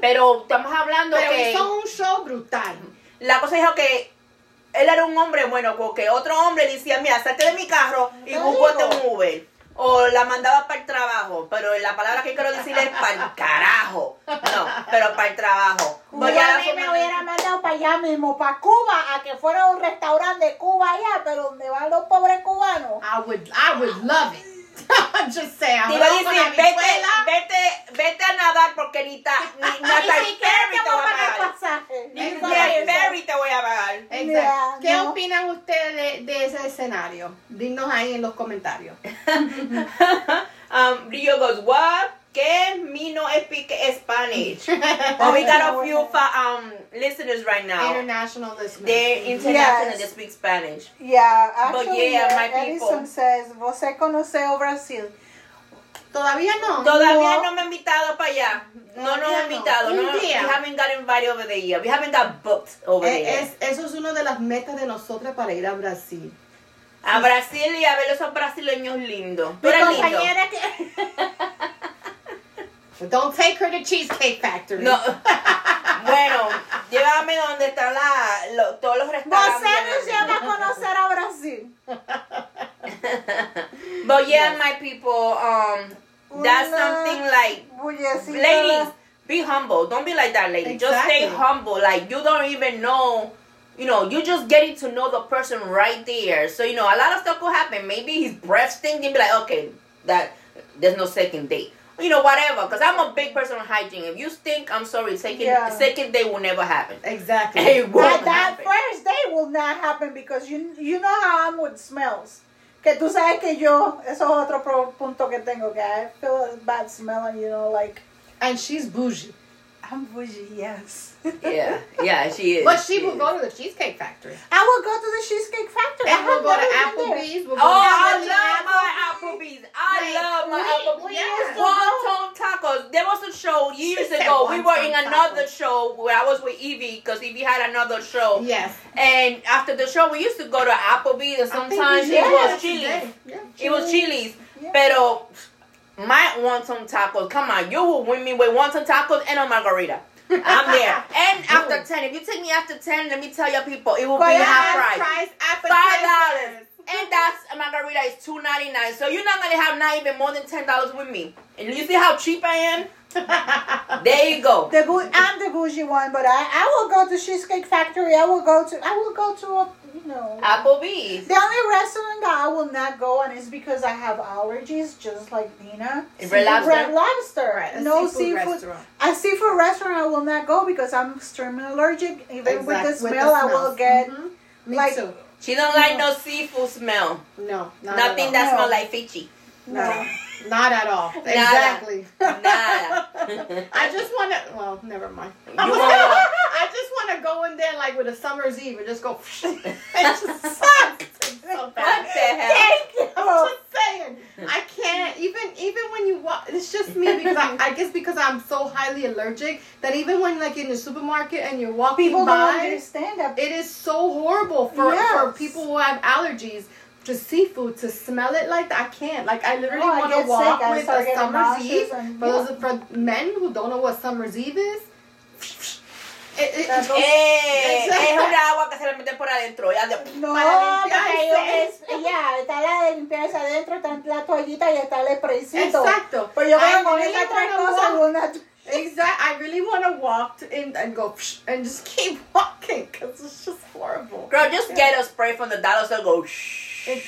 B: Pero estamos hablando
A: Pero
B: que...
A: hizo un show brutal.
B: La cosa dijo que él era un hombre bueno, porque otro hombre le decía, mira, salte de mi carro y
C: Te
B: búscate un Uber. O la mandaba para el trabajo. Pero la palabra que quiero decir es para el carajo. No, pero para el trabajo. Ya
C: a
B: la
C: mí me
B: forma-
C: hubiera mandado para allá mismo, para Cuba, a que fuera un restaurante de Cuba allá, pero donde van los pobres cubanos.
A: I would, I would love it. I'm just saying.
B: Te iba a
A: Vamos
B: decir,
A: con
B: vete, vete, vete a nadar porque ni, ta, ni, ni hasta el ferry te voy a pagar.
C: pasaje.
B: Ni el ferry te voy a pagar.
A: Exacto. ¿Qué
C: no.
A: opinan ustedes de, de ese escenario? Dinos ahí en los comentarios.
B: um, Rio goes, what? ¿Qué? Me no speak Spanish. Well, we got a few um, listeners right now.
A: International listeners.
B: They're international
C: Yes.
B: that speak Spanish.
C: Yeah,
B: But
C: actually,
B: yeah,
C: uh,
B: my
C: Edison
B: people.
C: says, você conheceu o Brasil.
A: Todavía no.
B: Todavía
C: No.
B: no me han invitado para allá. No nos han invitado.
A: no.
B: No, we haven't got invited over there yet. We haven't got booked over
A: Eh,
B: there.
A: es- eso es una de las metas de nosotras para ir a Brasil.
B: A Brasil y a ver esos brasileños lindos.
C: Mi
B: lindo.
C: compañera que...
A: Don't take her to Cheesecake Factory.
B: No. bueno, llévame donde están la, lo- todos los restaurantes.
C: Você nos lleva a conocer a Brasil.
B: But yeah, my people, um, that's something like ladies, be humble. Don't be like that, lady. Just stay humble. Like you don't even know. You know, you just getting to know the person right there. So you know, a lot of stuff could happen. Maybe his breath stinks. and be like, okay, that there's no second date. You know, whatever. Because I'm a big person on hygiene. If you stink, I'm sorry. Second
C: Yeah.
B: second date will never happen.
A: Exactly.
B: It
C: But
B: won't
C: that
B: happen.
C: first day will not happen because you, you know how I'm with smells. Que tú sabes que yo, eso es otro pro- punto que tengo, que I feel a bad smell and you know, like,
A: And she's bougie.
C: I'm bougie, yes.
B: Yeah, yeah, she is.
A: But she will
B: is.
A: go to the Cheesecake Factory.
C: I will go to the Cheesecake Factory. I
A: And we'll go to
C: never been there.
A: Applebee's. We'll
B: Oh,
A: go to
B: I
A: Philly
B: love my
A: Applebee's.
B: Applebee's. I
A: Like,
B: love my
A: we-
B: Applebee's.
A: we used to
B: Wonton tacos. There was a show years
A: She
B: ago. We were in another
A: tacos.
B: show where I was with Evie because Evie had another show.
A: Yes.
B: And after the show, we used to go to Applebee's and sometimes
A: we
B: it
A: did
B: was
A: that
B: Chili's.
A: today. Yeah.
B: It was Chili's.
C: Yeah.
B: Pero my wonton tacos, come on, you will win me with wonton tacos and a margarita. I'm there. And after 10, if you take me after 10, let me tell you people, it will be
C: Well,
B: half
A: Half
B: price.
A: price
B: Five
A: appetizers.
B: dollars. And that's a margarita is two ninety nine. So you're not gonna have not even more than ten dollars with me. And you see how cheap I am? There you go.
C: The bou- I'm the bougie one, but I, I will go to Cheesecake Factory. I will go to I will go to a you know
B: Applebee's.
C: the only restaurant that I will not go on is because I have allergies, just like Dina.
B: Red Lobster?
C: Red Lobster.
A: Right, a
C: no
A: seafood
C: seafood.
A: restaurant.
C: A seafood restaurant I will not go because I'm extremely allergic. Even with the
A: Exact-
C: smell, I will
A: smells.
C: get
A: Mhm. Me
C: like-
A: too.
B: She don't like no seafood smell.
A: No, not
B: Nothing
A: at
B: that
C: No.
B: smell like fishy.
C: no.
A: Not at all. Exactly.
B: Nada.
A: I just want to. Well, never mind. I, was-
B: wanna-
A: I just want to go in there like with a summer's eve and just go. and just suck. So
B: What the hell?
C: Thank you.
A: I'm just oh. saying, I can't even even when you walk. It's just me because I, I guess because I'm so highly allergic that even when like in the supermarket and you're walking
C: People don't understand that.
A: it is so horrible for for people who have allergies to seafood to smell it like that. I can't. Like I literally
C: Oh,
A: want to walk
C: sick.
A: With
C: start
A: a summer's eve.
C: and-
A: For those for men who don't know what summer's eve is. It, it,
B: Eh, es una agua que se le mete por adentro. Ya de-
C: No,
A: Para
C: porque yo es, ya, está la de limpiarse adentro, está la toallita y está el spraycito.
A: exacto.
C: Pero yo
A: I
C: creo con
A: really
C: esas tres
A: wanna
C: cosas,
A: walk-
C: una...
A: Exactly. I really want to walk in and go and just keep walking because it's just horrible.
B: Girl, just get a spray from the dollar store. Go shh.
A: It,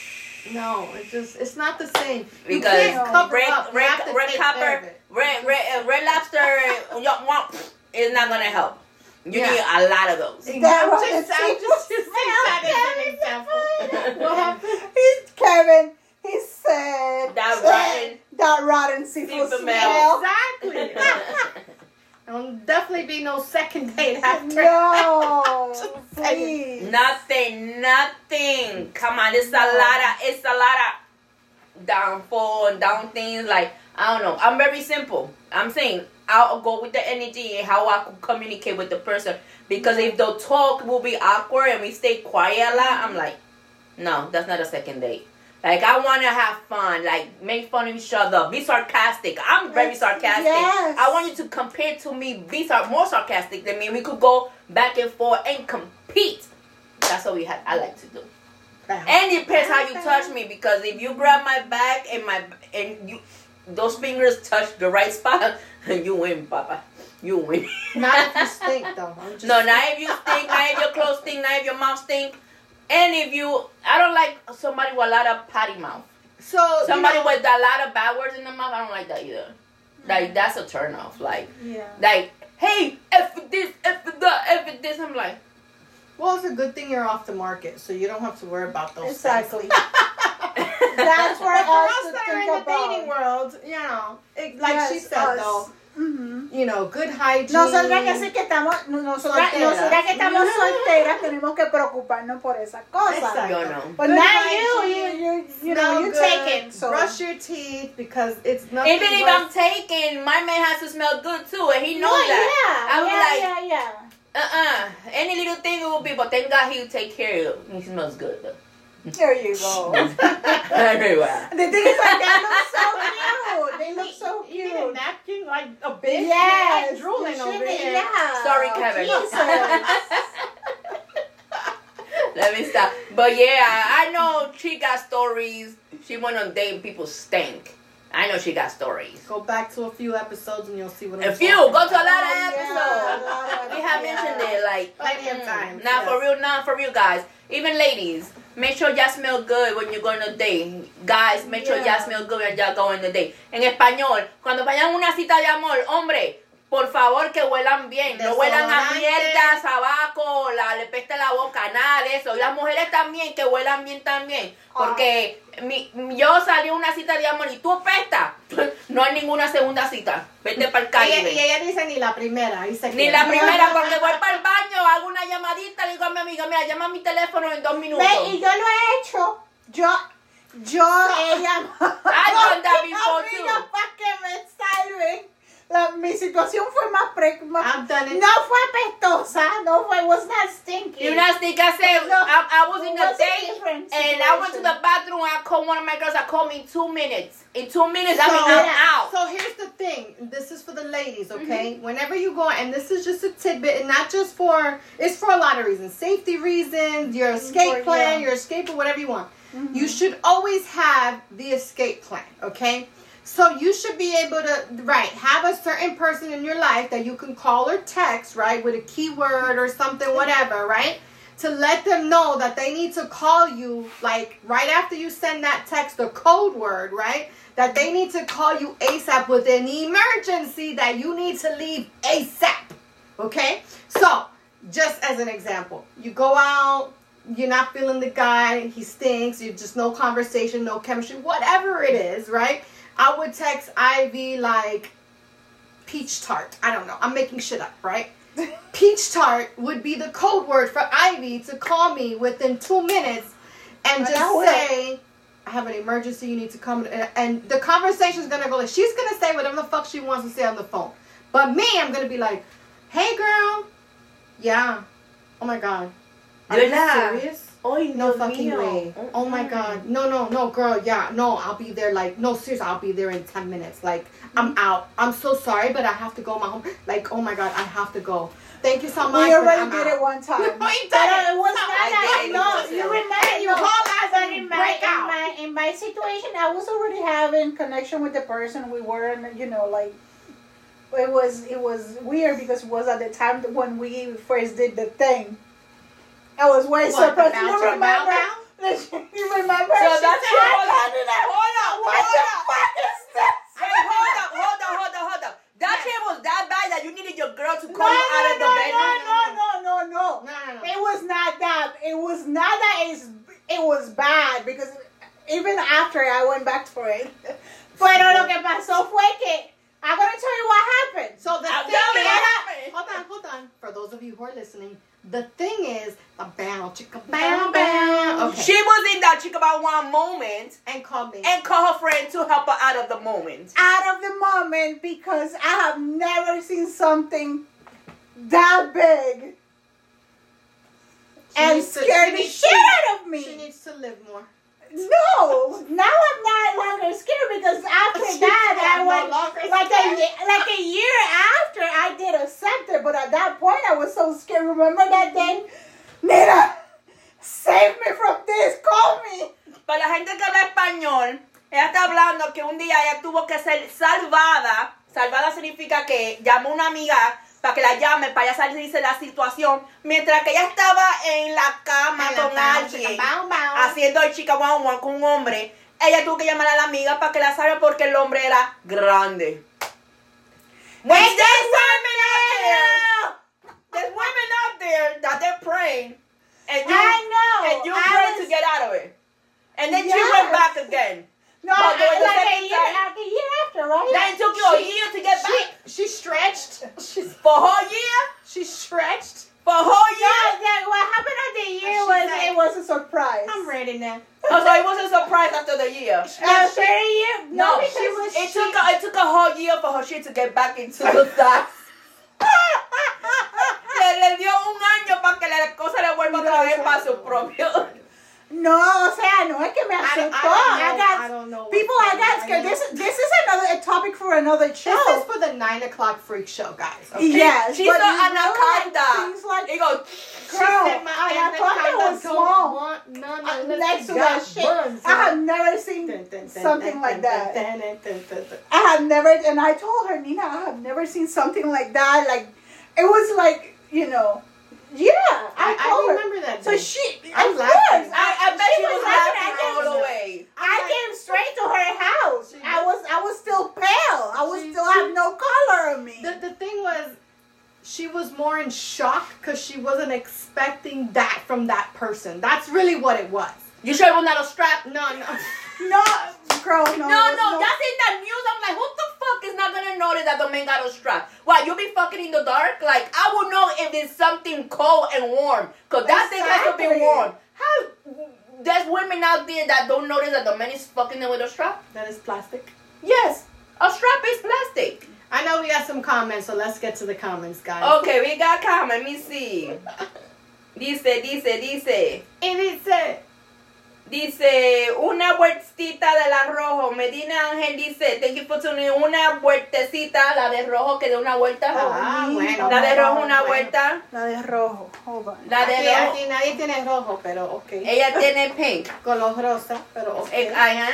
A: no, it's just it's not the same. You
B: Because
A: can't cover
B: red,
A: up. You
B: red,
A: have
B: red
A: take care of
B: copper, red, red, uh, red lobster, you don't want, is not gonna help. You
A: Yeah.
B: need a lot of those.
A: I'm
C: That
A: just,
C: was
A: I'm just using that as an
C: Smell
A: example. What happened?
C: He's Kevin. He said
B: That rotten
C: that rotten seafood
B: seafood
C: smell.
A: Exactly. I'll definitely be be no second date after.
C: No, please.
B: Nothing, nothing. Come on, it's a lot of it's a lot of downfall and down things. Like I don't know. I'm very simple. I'm saying I'll go with the energy and how I could communicate with the person. Because if the talk will be awkward and we stay quiet a lot, I'm like, no, that's not a second date. Like I want to have fun, like make fun of each other, be sarcastic. I'm very sarcastic.
C: yes.
B: I want you to compare to me, be sar- more sarcastic than me. We could go back and forth and compete. That's what we had. I like to do. And it depends how you touch me because if you grab my back and my and you those fingers touch the right spot, you win, Papa. You win.
A: Not if you stink, though.
B: No, not if you stink, not if your clothes stink, not if your mouth stink. And if you, I don't like somebody with a lot of potty mouth.
A: So you
B: Somebody
A: know,
B: with a lot of bad words in the mouth, I don't like that either. Like that's a turn off. Like,
C: Yeah.
B: like, hey, f this, f that, f this. I'm like,
A: Well, it's a good thing you're off the market, so you don't have to worry about those.
C: Exactly. That's for
A: But for
C: us
A: us
C: to
A: that are
C: think
A: in the
C: about.
A: dating world, you know, it, like
C: Yes,
A: she said
C: us.
A: though,
C: Ujú. Mm-hmm.
A: you know, good hygiene.
C: Nosotras que sí que estamos, nosotras,
A: Solteras.
C: nosotras que estamos solteras tenemos que preocuparnos por esas cosas.
A: Exacto.
B: yo no.
C: But
A: Good
C: now you, you, you, you know,
A: smell
C: you
A: good,
C: take it. So
A: brush your teeth because it's nothing.
B: Even if I'm taking, my man has to smell good too, and he knows
C: No,
B: that.
C: yeah,
B: I'm
C: yeah,
B: like,
C: yeah, yeah.
B: uh-uh. Any little thing it will be, but thank God he'll take care of it. He smells good though.
C: There you go.
B: Everywhere.
C: the thing is like they look so cute. They look so
A: You need a
C: cute.
A: napkin like a bitch.
C: Yes,
A: like drooling
C: you
A: over here.
C: Yeah.
B: Sorry, Kevin.
C: Jesus.
B: Let me stop. But yeah, I know she got stories. She went on date and people stink. I know she got stories.
A: Go back to a few episodes and you'll see what I'm
B: A few. Go to a lot of
C: Yeah,
B: episodes.
C: of-
B: We have
C: yeah.
B: mentioned it like
A: Plenty of times,
B: Not for real, not for real, guys. Even ladies, make sure y'all smell good when you're going on a date. Guys, make sure y'all smell good when y'all going on a date. En español, cuando vayan a una cita de amor, hombre, por favor que huelan bien. No huelan a mierda, sabaco, la, le peste la boca, nada de eso. Y las mujeres también, que huelan bien también. Porque mi, yo salí a una cita de amor y tú pestas. No hay ninguna segunda cita. Vete para el
A: Ella,
B: Caribe.
A: y ella dice ni la primera. Se
B: Ni la primera, porque voy para el baño, hago una llamadita, le digo a mi amiga, mira, llama a mi teléfono en dos minutos.
C: Ve, y yo lo he hecho. Yo, yo llamado.
B: I've done that before, too.
C: Para que me salven. La- mi situación fue más, pre, más
A: ah, done
C: no fue apestosa, no fue, was not stinky.
B: You know, I said,
C: No,
B: I, I was in the
C: was a
B: date,
C: different
B: and I went to the bathroom, I called one of my girls, I called me in two minutes. In two minutes, I mean, I'm out.
A: So here's the thing. This is for the ladies, mm-hmm. okay? Whenever you go, and this is just a tidbit, and not just for, it's for a lot of reasons. Safety reasons, your mm-hmm. escape
C: For-
A: plan,
C: yeah.
A: your escape, or whatever you want.
C: Mhm.
A: You mm-hmm. should always have the escape plan, okay? So you should be able to, right, have a certain person in your life that you can call or text, right, with a keyword or something, whatever, right? To let them know that they need to call you, like, right after you send that text, the code word, right? That they need to call you ASAP with an emergency that you need to leave ASAP, okay? So, just as an example, you go out, you're not feeling the guy, he stinks, you just no conversation, no chemistry, whatever it is, right? I would text Ivy like peach tart. I don't know. I'm making shit up, right? peach tart would be the code word for Ivy to call me within two minutes and just say, I have an emergency, you need to come. And, the conversation's gonna go like, she's gonna say whatever the fuck she wants to say on the phone. But me, I'm gonna be like, hey girl, yeah, oh my god. Are you serious?
B: Oy,
A: No fucking
B: mío.
A: way. Oh, oh my god. No, no, no, girl. Yeah, no, I'll be there. Like, no, seriously, I'll be there in 10 minutes. Like, I'm mm-hmm. out. I'm so sorry, but I have to go my home. Like, oh my god, I have to go. Thank you so much.
C: We already did
A: out.
C: it one time.
A: We did it.
C: it was
A: No,
C: not
B: I
C: that.
B: did it.
C: No, you remember.
A: You
C: no,
A: call us
C: but
A: and
C: in my,
A: break
C: in
A: out.
C: my in my situation, I was already having connection with the person we were, and you know, like it was it was weird because it was at the time when we first did the thing. I was way
A: What,
C: surprised. You
A: bounce your
C: remember?
A: bow
C: You remember?
B: So
C: She
B: that's
C: said,
B: what-
C: "I did it."
B: Hold up,
C: What
B: hold
C: the
B: up.
C: fuck is this?
B: Hey, hold up, hold up, hold up, hold up. That shit was that bad that you needed your girl to
C: No,
B: call you out
C: no,
B: of the
C: no,
B: bedroom.
C: no, no, no, no, no.
A: No, no, no.
C: It was not that. It was not that. It's, it was bad because even after I went back for it. Pero lo que pasó fue que I'm gonna tell you what happened.
A: So the
B: I'll
A: thing
B: tell you
A: is,
B: what happened.
A: hold on, hold on. For those of you who are listening, the thing is the bow chicka bow bow. Okay.
B: She was in that chick about one moment
A: and call me.
B: and call her friend to help her out of the moment.
C: Out of the moment because I have never seen something that big
A: She
C: and
A: needs to-
C: scared
A: she
C: the shit
A: to-
C: out of me.
A: She needs to live more.
C: No, now I'm not longer scared because after
A: She's
C: that I went like a
A: scared.
C: like a year after I did a sector, but at that point I was so scared. Remember that day, Nina, save me from this. Call me.
B: Para la gente que habla español, ella está hablando que un día ella tuvo que ser salvada. Salvada significa que llamó una amiga para que la llame, para ella salirse de la situación, mientras que ella estaba en la cama con alguien, haciendo el chica one con un hombre. Ella tuvo que llamar a la amiga para que la salve porque el hombre era grande. When there's women out there, there's women out there that they're praying, and you
C: I know.
B: and you
C: I
B: pray
C: was-
B: to get out of it. And then she
C: Yes.
B: went back again.
C: No,
B: But
C: I-
B: was a
C: like a year, like a year after, right?
B: Then it took you a year to get back.
A: She she stretched. She's
B: For a whole year?
A: she stretched.
B: For a whole
C: Yeah,
B: year?
C: yeah, what happened at the year was
A: said-
C: it was a surprise.
A: I'm ready now.
B: Oh, so it wasn't a surprise after the year.
C: After a year, no,
B: No,
C: because
A: she was-
B: It
C: she-
B: took a, it took a whole year for her shit to get back into the le, le dio un año para que la cosa le vuelva otra vez para su propio.
C: No, o sea, no es que me
A: I don't,
C: asustó.
A: I
C: I,
A: don't know.
C: got
A: I don't know.
C: people.
A: what's
C: I got
A: going
C: scared.
A: on.
C: This this is another a topic for another show.
A: This is for the nine o'clock freak show, guys. Okay?
C: Yes,
B: She
C: but
B: saw
C: you know, like,
B: anaconda.
C: things like
B: It goes,
A: She
C: Girl,
A: said my
C: anaconda
A: anaconda
C: was small.
A: want none
C: uh, next to that shit.
A: buns.
C: I have never seen
A: Dun, dun, dun,
C: something like that. I have never, and I told her, Nina, I have never seen something like that. Like, it was like, you know, yeah. I,
A: I, I
C: her.
A: remember that.
C: So she,
A: I was laughing.
B: I, I bet
C: she
B: was
C: was
B: laughing
C: laughing. I
B: all the way.
C: I came straight to her house.
A: She-
C: I was, I was still pale. I was
A: She-
C: still have no color on me.
A: the, the thing was, she was more in shock because she wasn't expecting that from that person. That's really what it was.
B: You sure it was not a strap?
A: No, no.
C: no, girl, no,
B: No,
C: was
B: no, that's in the news. I'm like, who the fuck is not gonna notice that the man got a strap? Why, you be fucking in the dark? Like, I will know if it's something cold and warm. Cause that thing has to be warm. How, there's women out there that don't notice that the man is fucking them with a strap?
A: That is plastic.
B: Yes, a strap is plastic.
A: I know we got some comments, so let's get to the comments, guys.
B: Okay, we got comment. Let me see. Dice, dice, dice.
A: And it said,
B: Dice, una vueltecita de la rojo. Medina Ángel dice, thank you for tuning in. Una vueltecita, la de rojo que de una vuelta.
A: Ah, bueno.
B: La de rojo una
A: bueno.
B: vuelta.
C: La de rojo. Hold on.
B: La de
A: aquí,
B: rojo.
A: aquí nadie tiene rojo, pero ok.
B: Ella tiene pink.
A: Color rosa, pero ok.
B: Eh, Ajá.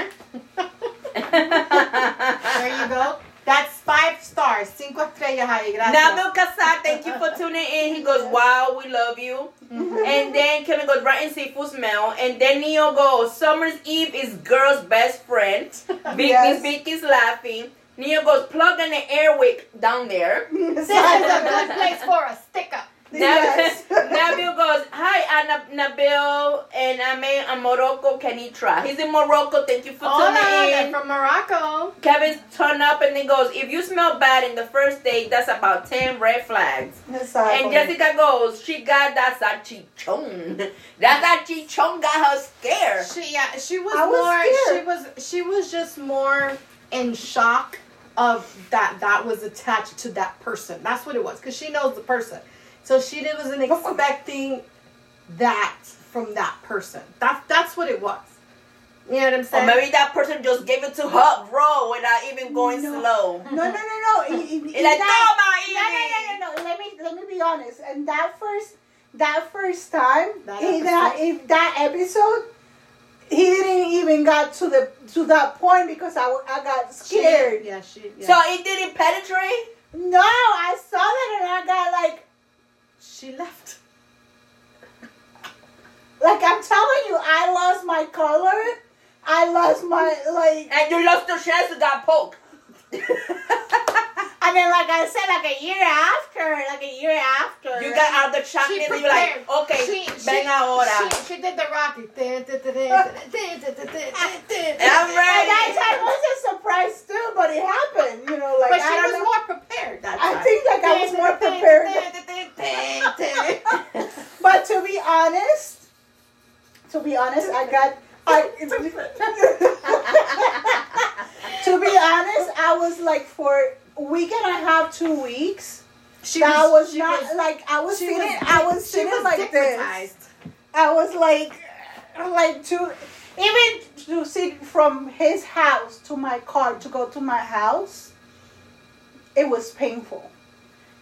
A: There you go. That's five stars. Cinco estrellas ahí, gracias.
B: Nabil Casar, thank you for tuning in. He goes, wow, we love you. Mm-hmm. And then Kevin goes, right in seafood smell. And then Neo goes, Summer's Eve is girl's best friend. Vic,
C: Yes.
B: Vicky's laughing. Neo goes, plug in the air airwick down there.
A: This is a good place for a sticker.
C: Yes.
B: Nabil, Nabil goes, hi, Anna, Nabil and Ame and Morocco Kenitra. He's in Morocco. Thank you for
A: Hola,
B: tuning in.
A: from Morocco.
B: Kevin turned up and then goes, if you smell bad in the first date, that's about 10 red flags.
C: Exactly.
B: And Jessica goes, she got that sachichon. That sachichon got her scared.
A: She yeah, she was,
C: was
A: more
C: scared.
A: she was she was just more in shock of that that was attached to that person. That's what it was cuz she knows the person. So she wasn't expecting that from that person. That's that's what it was. You know what I'm saying?
B: Or maybe that person just gave it to her raw without even going
C: No.
B: slow.
C: No, no, no, no. In
B: It's like,
C: that-
B: "Toma,
C: no, no, no, no, no. Let me let me be honest. And that first that first time
A: That
C: in that
A: episode?
C: that episode, he didn't even got to the to that point because I, I got
A: She-
C: scared.
A: yeah, she yeah.
B: So it didn't penetrate?
C: No, I saw that and I got like
A: she left.
C: like I'm telling you, I lost my color. I lost my like
B: And you lost your chance to got poked.
C: And then, like I said, like a year after, like a year after.
B: You got out the chocolate and you're like, okay,
A: She-
B: ven
A: she-
B: ahora.
A: She, she did the Rocky.
B: I'm ready.
C: And that time was a surprise too, but it happened. You know, like
A: But
C: I
A: she
C: don't
A: was
C: know.
A: more prepared that time.
C: I think like I was more prepared. But to be honest, to be honest, I got. I, to be honest, I was like for a week and a half, two weeks.
A: She
C: that was,
A: she
C: not like I was feeling.
A: was
C: I was feeling
A: was
C: like this. I was like, like to even to see from his house to my car to go to my house. It was painful.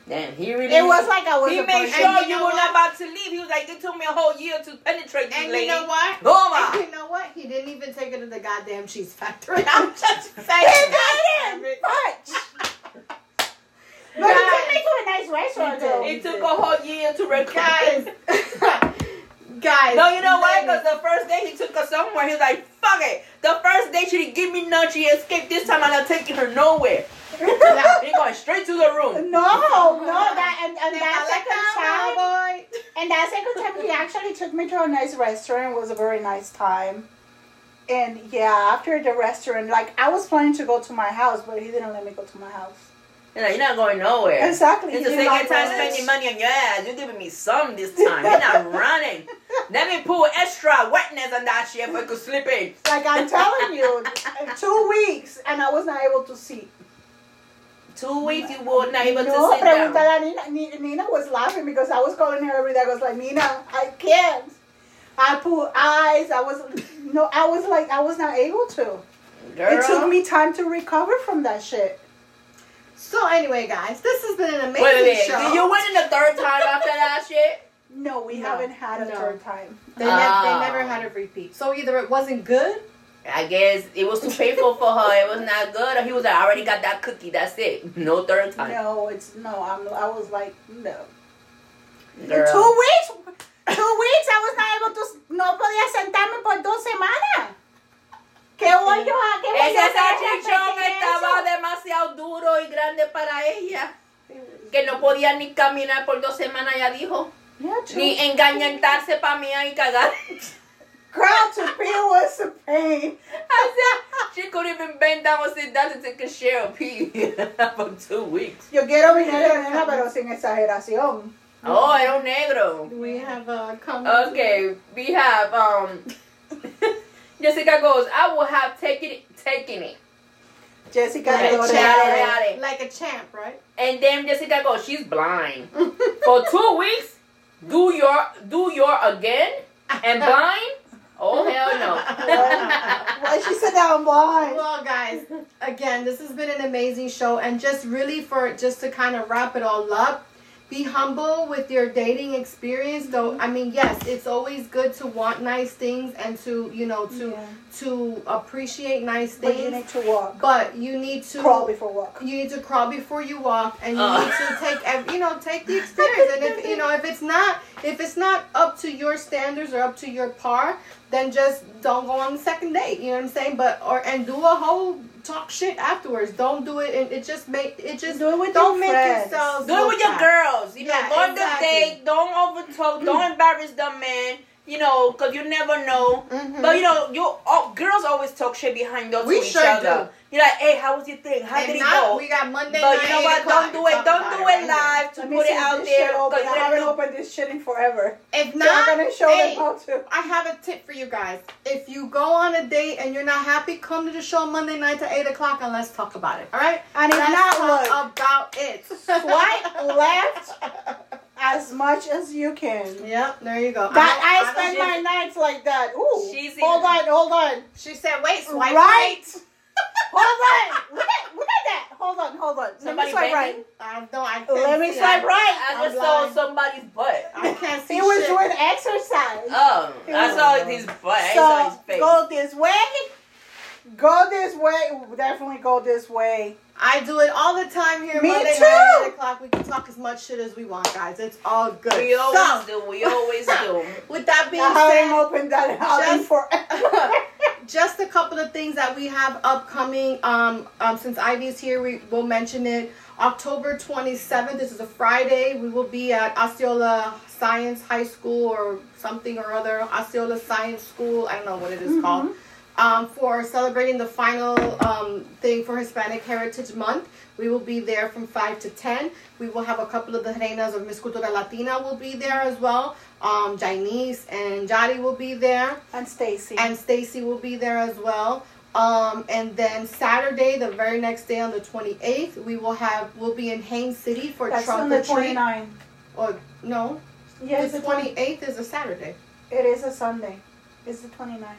B: Damn, he really.
C: It was like I was.
B: He made sure
A: you
B: you
A: know
B: were
A: what?
B: not about to leave. He was like, it took me a whole year to penetrate this
A: And
B: lady.
A: you know what?
B: Goma.
A: And you know what? He didn't even take her to the goddamn cheese factory. I'm just
C: He
A: saying.
C: didn't. Much. But he took me to a nice restaurant. though.
B: It took a whole year to record.
A: guys, guys.
B: No, you know why? Because the first day he took her somewhere, he was like, fuck it. The first day she didn't give me none, she escaped. This time I'm not taking her nowhere. He going straight to the room.
C: No, no, that and, and that
A: like
C: second
A: that,
C: time,
A: boy.
C: and that second time he actually took me to a nice restaurant. It was a very nice time. And yeah, after the restaurant, like I was planning to go to my house, but he didn't let me go to my house.
B: He's like, you're not going nowhere.
C: Exactly.
B: It's
C: he
B: the second
C: like
B: time
C: that.
B: spending money on your ass. You're giving me some this time. You're not running. Let me pull extra wetness on that shit if I could slip in.
C: Like I'm telling you, two weeks, and I was not able to see.
B: Two weeks you were not able
C: no,
B: to sit down.
C: preguntar a Nina. Ni- Nina was laughing because I was calling her every day. I was like, Nina, I can't. I put eyes. I was no. I was like, I was not able to.
B: Girl.
C: It took me time to recover from that shit.
A: So anyway, guys, this has been an amazing
B: Wait, wait, wait.
A: show.
B: Did you win it the third time after that shit?
C: No, we
A: No,
C: haven't had a
A: no.
C: third time.
A: They, nev-
B: Ah.
A: they never had a repeat. So either it wasn't good.
B: I guess it was too painful for her. It was not good. Or he was like, I already got that cookie. That's it. No third time.
C: No, it's no. I'm. I was like, no.
B: Girl.
C: Two weeks. Two weeks. I was not able to. No podía sentarme por dos semanas. ¿Qué voy yo a? ¿Qué voy
B: Ese salchichón estaba demasiado duro y grande para ella. Que no podía ni caminar por dos semanas, ya dijo.
C: Yeah,
B: Ni engañarse para mí y cagar.
C: Girl, to pee was a pain.
B: I said, she couldn't even bend down and sit down to take a share of pee for two weeks.
C: Yo quiero mi negro, nena, pero sin exageración.
B: Oh, era un negro.
A: We have uh, comments.
B: Okay, we have um Jessica goes, I will have taken it taken it.
C: Jessica
A: Like a champ,
B: dale.
A: like a champ, right?
B: And then Jessica goes, she's blind. For two weeks, do your do your again and blind? Oh hell no.
C: Why she said that I'm blind?
A: Well, guys, again, this has been an amazing show, and just really for just to kind of wrap it all up, be humble with your dating experience. Though, I mean, yes, it's always good to want nice things and to you know to
C: Yeah.
A: to appreciate nice things
C: But you
A: things,
C: need to walk.
A: but you need to
C: Crawl before walk.
A: you need to crawl before you walk and you
B: Uh.
A: need to take ev- you know take the experience and if you know if it's not if it's not up to your standards or up to your par then just don't go on the second date you know what i'm saying but or and do a whole talk shit afterwards don't do it and it just make it just
C: Do it with
A: don't
C: your
A: make
C: friends.
A: yourselves
B: Do it with your
A: bad.
B: girls. You know,
A: Yeah,
B: go on the date. Don't over talk. Don't embarrass the man. You know, because you never know.
A: Mhm.
B: But you know, you oh, girls always talk shit behind us
A: We
B: to each
A: sure
B: other. You're like, hey, how was your thing? How
A: And
B: did it
A: now
B: go?
A: we got monday
B: But
A: night,
B: you know what? Don't do it. Don't do it
A: now.
B: live to
C: Let
B: put it out there.
C: shit open.
B: 'cause
C: I
B: you're
C: haven't
B: gonna
C: opened this shit in forever.
A: if
C: So
A: not
C: I'm gonna show
A: hey,
C: them how to.
A: I have a tip for you guys. If you go on a date and you're not happy, come to the show Monday night at 8 o'clock and let's talk about it. All right?
C: And if
A: Let's
C: not,
A: talk
C: look,
A: about it.
C: Swipe left. as much as you can.
A: Yep, there you go.
C: That
A: I
C: I, spend
A: don't-
C: my nights like that. Ooh.
B: She's
C: hold
B: in-
C: on, hold on.
A: She said, wait, swipe
C: right.
A: right.
C: Hold on. Look at look at that. Hold on, hold on. Let
B: Somebody
C: me swipe
B: bending?
C: right.
A: I don't, I can't
C: Let me
A: see.
C: swipe
A: I,
C: right.
B: I
A: I'm
B: just saw
A: blind.
B: somebody's butt.
A: I can't see
C: He was
A: shit.
C: doing exercise.
B: Oh, I saw his butt. I saw his
C: So
B: face.
C: go this way. Go this way. Definitely go this way.
A: I do it all the time here
C: Me
A: Monday
C: too.
A: night at 8 o'clock. We can talk as much shit as we want, guys. It's all good.
B: We always
A: So,
B: do. We always do.
A: with that being
C: I haven't
A: said,
C: opened that oven
A: Just-
C: forever.
A: just a couple of things that we have upcoming. Um, um, since Ivy's here, we will mention it. October 27th, this is a Friday. We will be at Osceola Science High School or something or other. Osceola Science School. I don't know what it is called. Um, for celebrating the final um, thing for Hispanic Heritage Month. We will be there from 5 to 10. We will have a couple of the reinas of Miss Cultura Latina will be there as well. Um, Janice and Jari will be there.
C: And Stacy.
A: And Stacy will be there as well. Um, and then Saturday, the very next day on the 28th, we will have, we'll be in Haines City for
C: That's
A: trunk
C: on the
A: or
C: 29th.
A: Or, no,
C: Yeah, it's
A: the
C: the 20,
A: 28th is a Saturday.
C: It is a Sunday. It's the 29th.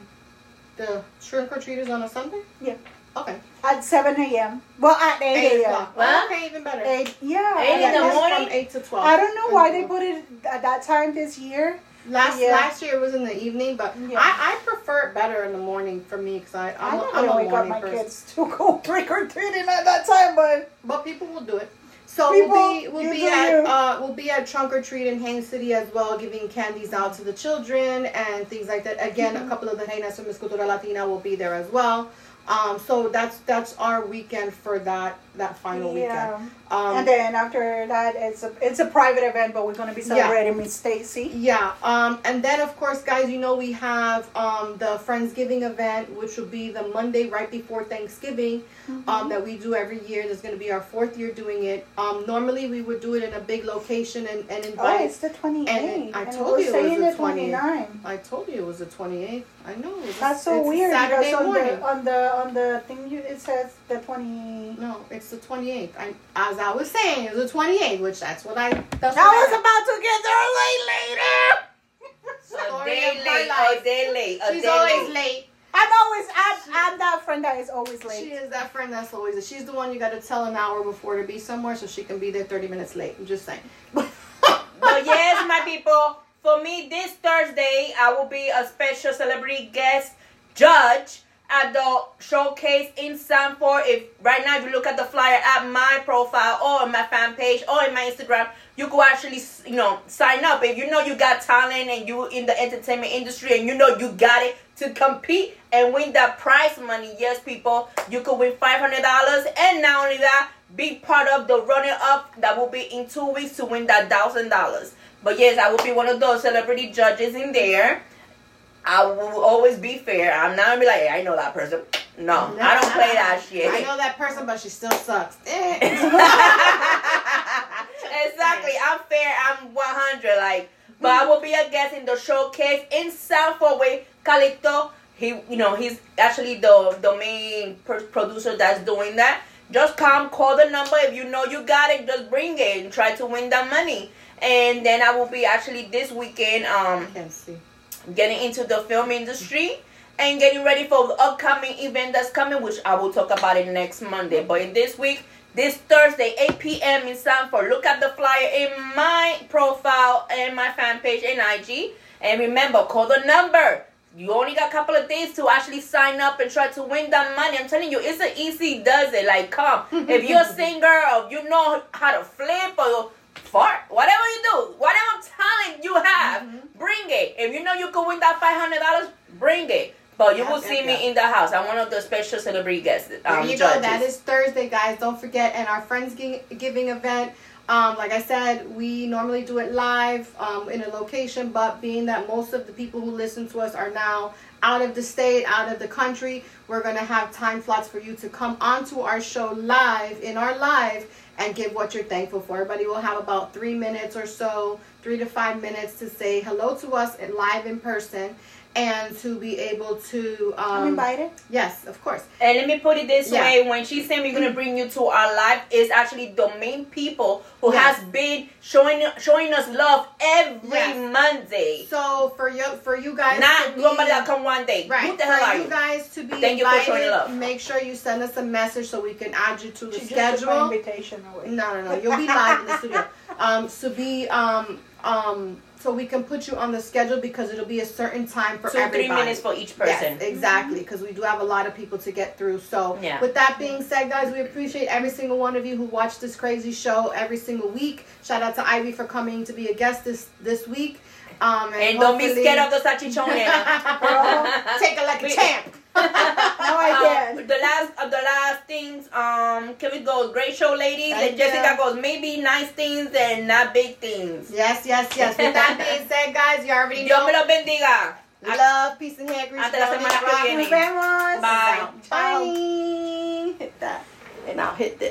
A: The trunk or treat is on a Sunday?
C: Yeah.
A: Okay.
C: At 7 a.m. Well, at 8
A: 8
C: a.m.
A: o'clock.
B: What?
A: Okay, even better.
C: 8, yeah.
B: Eight in
C: yeah,
B: the morning?
A: From 8 to 12.
C: I don't know why they put it at that time this year.
A: Last
C: Yeah.
A: last year it was in the evening, but
C: Yeah.
A: I, I prefer it better in the morning for me because I
C: I
A: I'm,
C: don't
A: a, I'm
C: know
A: a
C: wake up
A: morning
C: my
A: person.
C: kids to go trick or treating at that time, but
A: But people will do it. So
C: People,
A: we'll be we'll be at uh, we'll be at trunk or treat in Haines City as well, giving candies out to the children and things like that. Again,
C: Mm-hmm.
A: a couple of the reinas from Miss Cultura Latina will be there as well. Um, so that's that's our weekend for that that final
C: yeah.
A: weekend. Um,
C: and then after that, it's a it's a private event, but we're gonna be
A: Yeah.
C: celebrating Miss Stacy.
A: Yeah, um, and then of course, guys, you know we have um, the Friendsgiving event, which will be the Monday right before Thanksgiving,
C: Mm-hmm.
A: um, that we do every year. There's going to be our fourth year doing it. Um, normally we would do it in a big location and, and invite.
C: Oh,
A: invite.
C: it's the 28th.
A: I
C: and
A: told you it was the
C: the 29th.
A: I told you it was the 28th. I know. It was,
C: That's so
A: it's
C: weird
A: Saturday
C: because on
A: morning.
C: the on the on the thing you, it says the 20.
A: no, it's the 28th. I, as I was saying, it was the 28th, which that's what I. That's
C: I
A: what
C: was about to get there late later.
B: A day late, a day late, a
A: She's
B: day
A: always
B: late.
A: late.
C: I'm always I'm, I'm that friend that is always late.
A: She is that friend that's always. She's the one you got to tell an hour before to be somewhere, so she can be there thirty minutes late. I'm just saying.
B: But yes, my people, for me this Thursday, I will be a special celebrity guest judge the showcase in Sanford. If right now, if you look at the flyer at my profile or on my fan page or in my Instagram, you could actually, you know, sign up. If you know you got talent and you in the entertainment industry and you know you got it to compete and win that prize money, yes, people, you could win five hundred dollars. And not only that, be part of the running up that will be in two weeks to win that thousand dollars. But yes, I will be one of those celebrity judges in there. I will always be fair. I'm not gonna be like, hey, I know that person. No, I don't play that shit.
A: I know that person, but she still sucks. Eh.
B: exactly. I'm fair. I'm 100. Like, but I will be a guest in the showcase in Sanford with Calito. He, you know, he's actually the the main per- producer that's doing that. Just come, call the number. If you know you got it, just bring it and try to win that money. And then I will be actually this weekend. Um,
A: I can't see.
B: Getting into the film industry and getting ready for the upcoming event that's coming, which I will talk about it next Monday. But in this week, this Thursday, 8 p.m. in Sanford, look at the flyer in my profile and my fan page and IG. And remember, call the number. You only got a couple of days to actually sign up and try to win that money. I'm telling you, it's an easy does it. Like, come. if you're a singer or you know how to flip or fart, whatever you do, whatever talent you have, bring it. If you know you can win that five hundred dollars, bring it. But you
A: Yeah,
B: will see me in the house. I'm one of the special celebrity guests.
A: There
B: Um,
A: you
B: judges.
A: go. That is Thursday, guys. Don't forget. And our Friendsgiving event. Um, like I said, we normally do it live um, in a location, but being that most of the people who listen to us are now out of the state, out of the country, we're going to have time slots for you to come onto our show live, in our live, and give what you're thankful for. Everybody will have about three minutes or so, three to five minutes to say hello to us live in person and to be able to. Um,
C: I'm invited.
A: Yes, of course.
B: And let me put it this
A: Yeah.
B: way: when she said we're gonna bring you to our live, it's actually the main people who
A: Yes.
B: has been showing showing us love every
A: Yes.
B: Monday.
A: So for you, for you guys,
B: Not
A: to be-
B: somebody that come one day.
A: Right.
B: Who the hell
A: for
B: are
A: you
B: you?
A: guys to be
B: Thank you for showing
A: invited,
B: love.
A: make sure you send us a message so we can add you to the
C: She just
A: schedule.
C: invitation away.
A: No, no, no. You'll be live in the studio. Um, so be um um so we can put you on the schedule because it'll be a certain time for
B: Two
A: everybody.
B: three minutes for each person.
A: Yes, exactly, because we do have a lot of people to get through. So,
B: Yeah.
A: with that being said, guys, we appreciate every single one of you who watch this crazy show every single week. Shout out to Ivy for coming to be a guest this this week. Um,
B: And don't be scared of the salchichones.
A: Girl, take it like a
B: We-
A: champ.
C: I
B: Um,
C: can't.
B: the last of the last things, um, can we go great show ladies?
A: Thank
B: and Jessica
A: you.
B: goes maybe nice things and not big things.
A: Yes, yes, yes. With that being said, guys, you already
B: Dios me
A: know.
B: los bendiga.
A: Love, peace, and hair grease.
B: Hasta la semana que viene.
C: Nos vemos.
B: Bye.
A: Bye. Hit that. And I'll hit this.